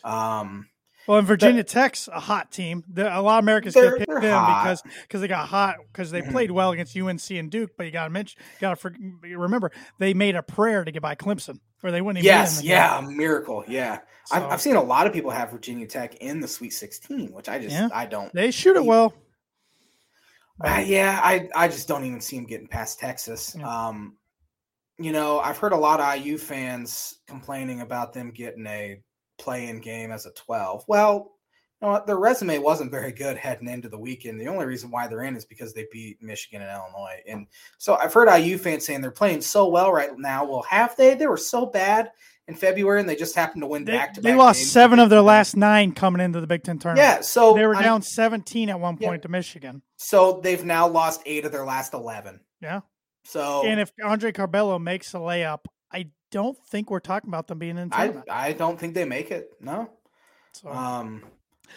Um, Well, and Virginia Tech's a hot team. The, a lot of Americans They're- they're them hot. because because they got hot because they played well against UNC and Duke. But you got to mention, got to remember they made a prayer to get by Clemson, or they wouldn't. Even Yes, game. yeah, a miracle. Yeah, I've, I've seen a lot of people have Virginia Tech in the Sweet 16, which I just Yeah. I don't. they shoot it well. Uh, yeah, I I just don't even see them getting past Texas. Yeah. Um, you know, I've heard a lot of IU fans complaining about them getting a play-in game as a 12. Well, you know what? Their resume wasn't very good heading into the weekend. The only reason why they're in is because they beat Michigan and Illinois. And so I've heard IU fans saying they're playing so well right now. Well, have they? They were so bad in February, and they just happened to win back to back. they lost seven of their last nine coming into the Big Ten tournament. Yeah, so they were I'm- down 17 at one Yeah. point to Michigan. So they've now lost eight of their last 11. Yeah. So And if Andre Curbelo makes a layup, I don't think we're talking about them being in I. I don't think they make it. No. so. Um,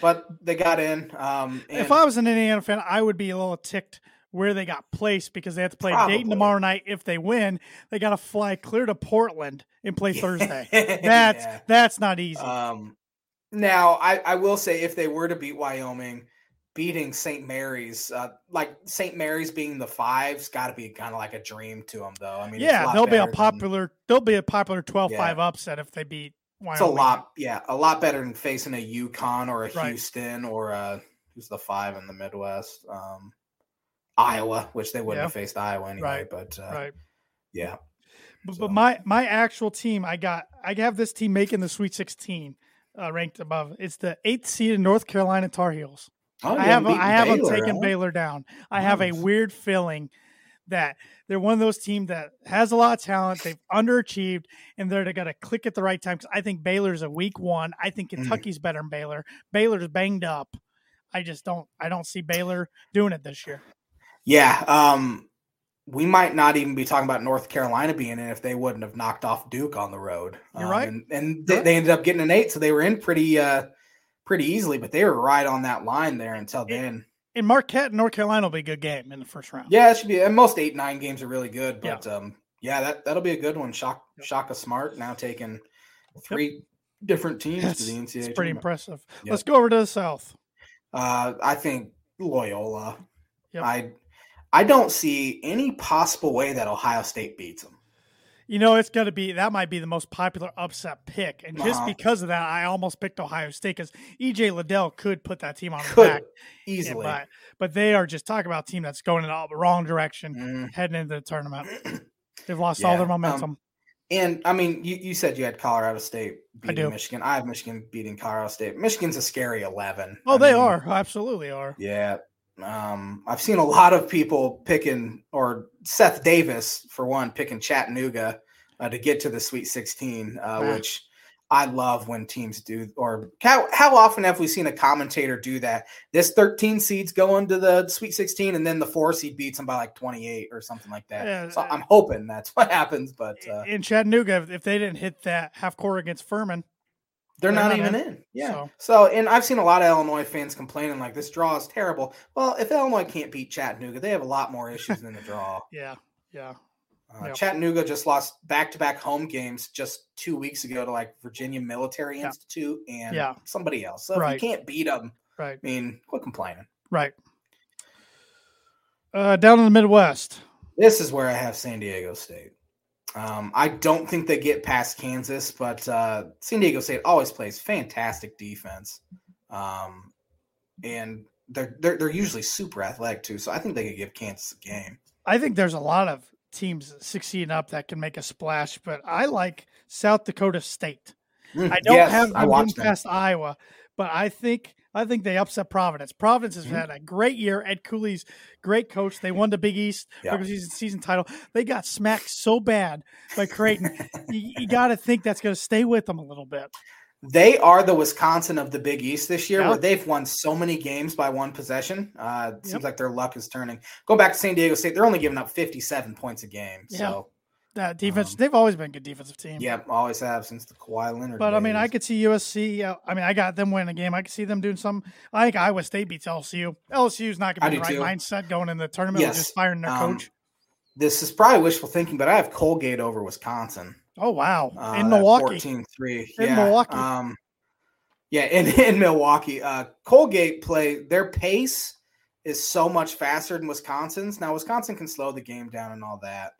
but they got in. Um, and if I was an Indiana fan, I would be a little ticked where they got placed because they have to play Probably. Dayton tomorrow night. If they win, they got to fly clear to Portland and play Thursday. That's Yeah. that's not easy. Um, now I, I will say if they were to beat Wyoming, beating St. Mary's, uh, like St. Mary's being the five's got to be kind of like a dream to them, though. I mean, yeah, they'll be a better than- popular. They'll be a popular 12-5 upset if they beat. Wyoming. It's a lot, yeah, a lot better than facing a UConn or a Right. Houston or a who's the five in the Midwest, um, Iowa, which they wouldn't Yeah. have faced Iowa anyway. Right. But uh, Right. yeah, But, So- but my my actual team, I got I have this team making the Sweet 16, uh, ranked above. It's the eighth seed in North Carolina Tar Heels. Oh, I have beaten I have them Baylor, taking huh? Baylor down. I have a weird feeling that they're one of those teams that has a lot of talent. They've underachieved, and they're going to click at the right time. Because I think Baylor's a weak one. I think Mhm. Kentucky's better than Baylor. Baylor's banged up. I just don't. I don't see Baylor doing it this year. Yeah, um, we might not even be talking about North Carolina being in if they wouldn't have knocked off Duke on the road. You're Um, right. and, and they, they ended up getting an eight, so they were in pretty uh, pretty easily. But they were right on that line there until Yeah. then. And Marquette, and North Carolina will be a good game in the first round. Yeah, it should be. And most eight nine games are really good, Yeah. but um, yeah, that that'll be a good one. Shock Yep. Shaka Smart now taking three different teams to the NCAA. it's pretty impressive. Yep. Let's go over to the South. Uh, I think Loyola. Yep. I I don't see any possible way that Ohio State beats them. You know, it's going to be that might be the most popular upset pick, and just Uh-huh. because of that, I almost picked Ohio State because EJ Liddell could put that team on the back. Could Yeah, easily. but but they are just talking about a team that's going in all the wrong direction Mm. heading into the tournament. They've lost all Yeah, their um, momentum. And I mean, you, you said you had Colorado State beating. Michigan. I have Michigan beating Colorado State. Michigan's a scary eleven. oh, I they mean, are absolutely are. Yeah. Um, I've seen a lot of people picking, or Seth Davis for one, picking Chattanooga uh, to get to the Sweet 16, uh, which I love when teams do. Or how, how often have we seen a commentator do that? This 13 seeds go into the Sweet 16, and then the four seed beats them by like 28 or something like that. Yeah, so uh, I'm hoping that's what happens, but uh, in Chattanooga, if- if they didn't hit that half court against Furman, They're, They're not, not even in. in. Yeah. So- So. and I've seen a lot of Illinois fans complaining like this draw is terrible. Well, if Illinois can't beat Chattanooga, they have a lot more issues than the draw. yeah, yeah, Uh, Yep. Chattanooga just lost back-to-back home games just two weeks ago to like Virginia Military Yeah. Institute and Yeah. somebody else. So if Right. you can't beat them, right, I mean, quit complaining. right. Uh, down in the Midwest, This is where I have San Diego State. Um, I don't think they get past Kansas, but uh, San Diego State always plays fantastic defense, um, and they're, they're they're usually super athletic too. So I think they could give Kansas a game. I think there's a lot of teams succeeding up that can make a splash, but I like South Dakota State. Mm, I don't yes, have I watched past Iowa, but I think I think they upset Providence. Providence has Mhm. had a great year. Ed Cooley's great coach. They won the Big East Yeah. regular season season title. They got smacked so bad by Creighton. you you got to think that's going to stay with them a little bit. They are the Wisconsin of the Big East this year, Yeah. where they've won so many games by one possession. Uh, it seems like their luck is turning. Go back to San Diego State; they're only giving up fifty-seven points a game. Yeah. So, That defense, Um, they've always been a good defensive team. yeah, always have since the Kawhi Leonard. But I mean, I could see USC. Uh, I mean, I got them winning a game. I could see them doing some. I think Iowa State beats LSU. LSU's not going to be the right too. mindset going in the tournament. Yes. Yes. Just firing their Um, coach. this is probably wishful thinking, but I have Colgate over Wisconsin. Oh wow, Uh, in Milwaukee. 14-3. In yeah. Milwaukee. Um, Yeah, in, in Milwaukee, uh, Colgate play their pace is so much faster than Wisconsin's. Now Wisconsin can slow the game down and all that.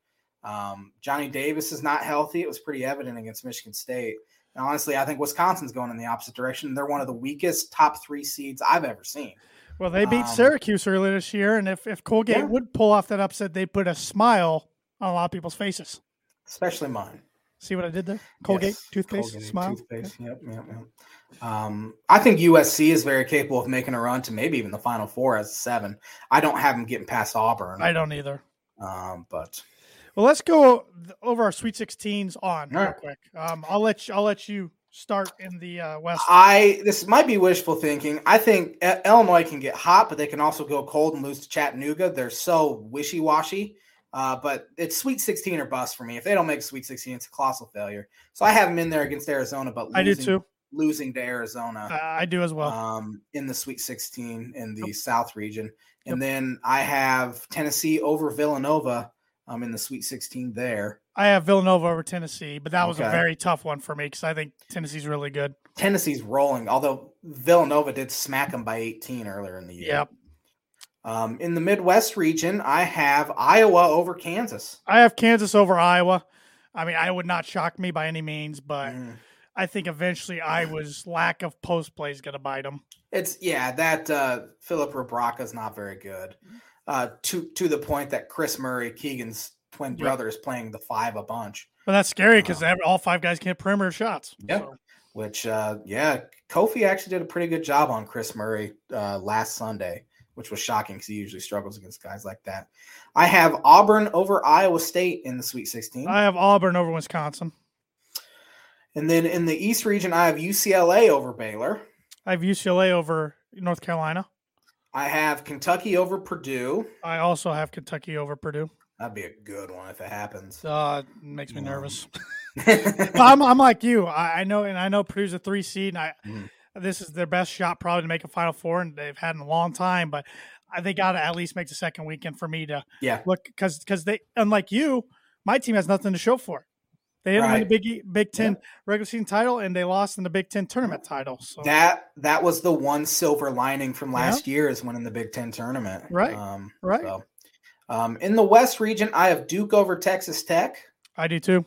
Um, Johnny Davis is not healthy. It was pretty evident against Michigan State. And honestly, I think Wisconsin's going in the opposite direction. They're one of the weakest top three seeds I've ever seen. Well, they beat Um, Syracuse earlier this year, and if, if Colgate Yeah. would pull off that upset, they put a smile on a lot of people's faces. especially mine. See what I did there? Colgate Yes, toothpaste Colgate smile. Toothpaste. Yep, yep, yep. Um, I think USC is very capable of making a run to maybe even the Final Four as a seven. I don't have them getting past Auburn, I don't either. um, but Well, let's go over our Sweet 16s on real All right. quick. Um, I'll let you, I'll let you start in the uh, West. I this might be wishful thinking. I think Illinois can get hot, but they can also go cold and lose to Chattanooga. They're so wishy washy. Uh, but it's Sweet 16 or bust for me. If they don't make Sweet 16, it's a colossal failure. So I have them in there against Arizona, but I do losing- too. Losing to Arizona. I I do as well. um, in the Sweet 16 in the South region. And then I have Tennessee over Villanova um, in the Sweet 16 there. I have Villanova over Tennessee, but that was a very tough one for me because I think Tennessee's really good. Tennessee's rolling, although Villanova did smack them by 18 earlier in the year. Yep. Um, in the Midwest region, I have Iowa over Kansas. I have Kansas over Iowa. I mean, I would not shock me by any means, but Mm. I think eventually Iowa's lack of post play is going to bite them. It's yeah, that uh, Filip Rebraca is not very good. Uh, to to the point that Kris Murray, Keegan's twin Yep. brother, is playing the five a bunch. But that's scary because all five guys can hit perimeter shots. Yeah. So, which uh yeah kofi actually did a pretty good job on kris murray uh last sunday which was shocking because he usually struggles against guys like that i have auburn over iowa state in the sweet 16 I have Auburn over Wisconsin. and then in the east region i have ucla over baylor I have UCLA over North Carolina. I have kentucky over purdue I also have Kentucky over Purdue. that'd be a good one if it happens Uh, it makes me Yeah. nervous. I'm, I'm like you. I, I know, and I know Purdue's a three seed, and I Mhm. this is their best shot probably to make a Final Four, and they've had in a long time. But I, they got to at least make the second weekend for me to yeah look because because they unlike you, my team has nothing to show for it. They didn't win the Big Big Ten regular season title, and they lost in the Big Ten tournament title. So that that was the one silver lining from last year is winning the big ten tournament Right. um Right. so, um in the west region i have duke over texas tech I do too.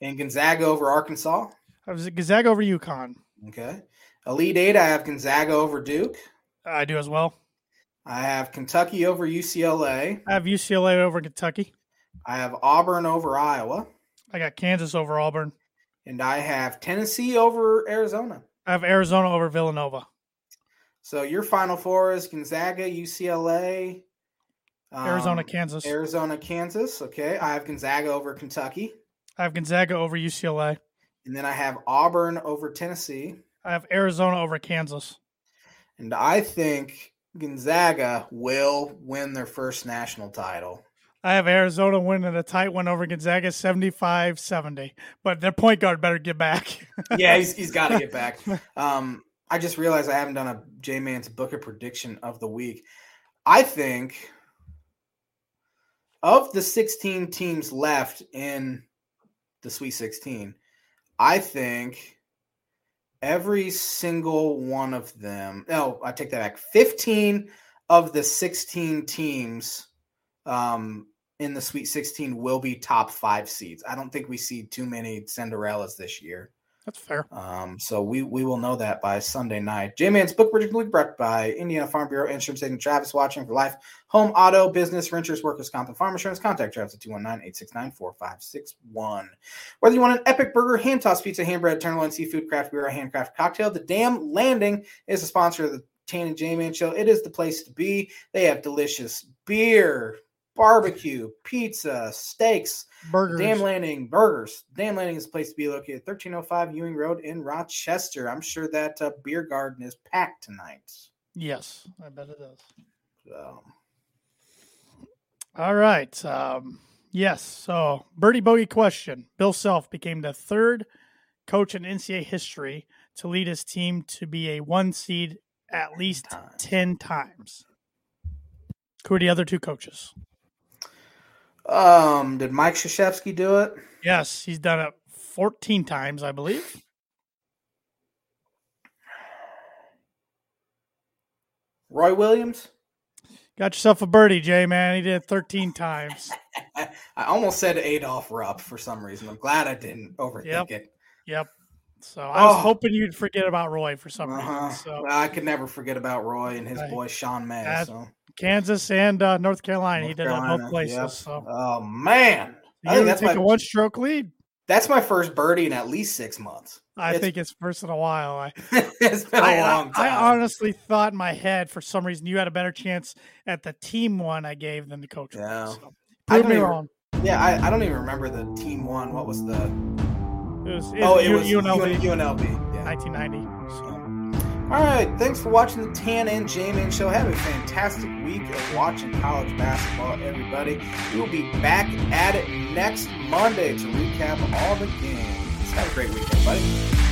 and gonzaga over arkansas I was Gonzaga over UConn. Okay. Elite Eight, I have Gonzaga over Duke. I do as well. I have Kentucky over UCLA. I have UCLA over Kentucky. I have Auburn over Iowa. I got Kansas over Auburn. And I have Tennessee over Arizona. I have Arizona over Villanova. So your final four is Gonzaga, UCLA, um, Arizona, Kansas. Arizona, Kansas. Okay. I have Gonzaga over Kentucky. I have Gonzaga over UCLA. And then I have Auburn over Tennessee. I have Arizona over Kansas. And I think Gonzaga will win their first national title. I have Arizona winning a tight one over Gonzaga 75 70. But their point guard better get back. yeah, he's, he's got to get back. Um, I just realized I haven't done a J Man's Book It prediction of the week. I think of the 16 teams left in the Sweet 16, I think every single one of them, no, I take that back. 15 of the 16 teams um, in the Sweet 16 will be top five seeds. I don't think we see too many Cinderellas this year. That's fair. Um, so we we will know that by Sunday night. J Man's Book Week brought by Indiana Farm Bureau Insurance Agent Travis Watching for life. Home, auto, business, renters, workers, comp, and farm insurance. Contact Travis at 219-869-4561. Whether you want an epic burger, hand tossed pizza, hand bread, tenderloin, seafood, craft beer, or handcraft cocktail, the Dam Landing is a sponsor of the Tan and J Man Show. It is the place to be. They have delicious beer, barbecue, pizza, steaks, Burgers. Dam Landing Burgers. Dam Landing is the place to be located 1305 Ewing Road in Rochester. I'm sure that uh, beer garden is packed tonight. Yes, I bet it is. So, All right. Um, yes. So, birdie bogey question. Bill Self became the third coach in NCAA history to lead his team to be a one seed at least times. 10 times. Who are the other two coaches? Um, did Mike Krzyzewski do it? Yes, he's done it 14 times, I believe. Roy Williams. Got yourself a birdie, Jay, man. He did it 13 times. I almost said Adolph Rupp for some reason. I'm glad I didn't overthink Yep. it. Yep. So I was Oh. hoping you'd forget about Roy for some Uh-huh. reason. So I could never forget about Roy and his Right. boy Sean May. So. Kansas and uh, North Carolina, he did it Carolina, both places. yep. So Oh man, I you think that's take my a one-stroke lead. that's my first birdie in at least six months. I It's- think it's first in a while. I, it's been a I, I- long time. I honestly thought in my head for some reason you had a better chance at the team one I gave than the coach one. Yeah. So, I prove don't me even- wrong. yeah, I, I don't even remember the team one. What was the? It was, oh, it U- was UNLV, UNLV. Yeah. 1990. So, All right, thanks for watching the Tan and J Man Show. Have a fantastic week of watching college basketball, everybody. We will be back at it next Monday to recap all the games. Have a great weekend, buddy.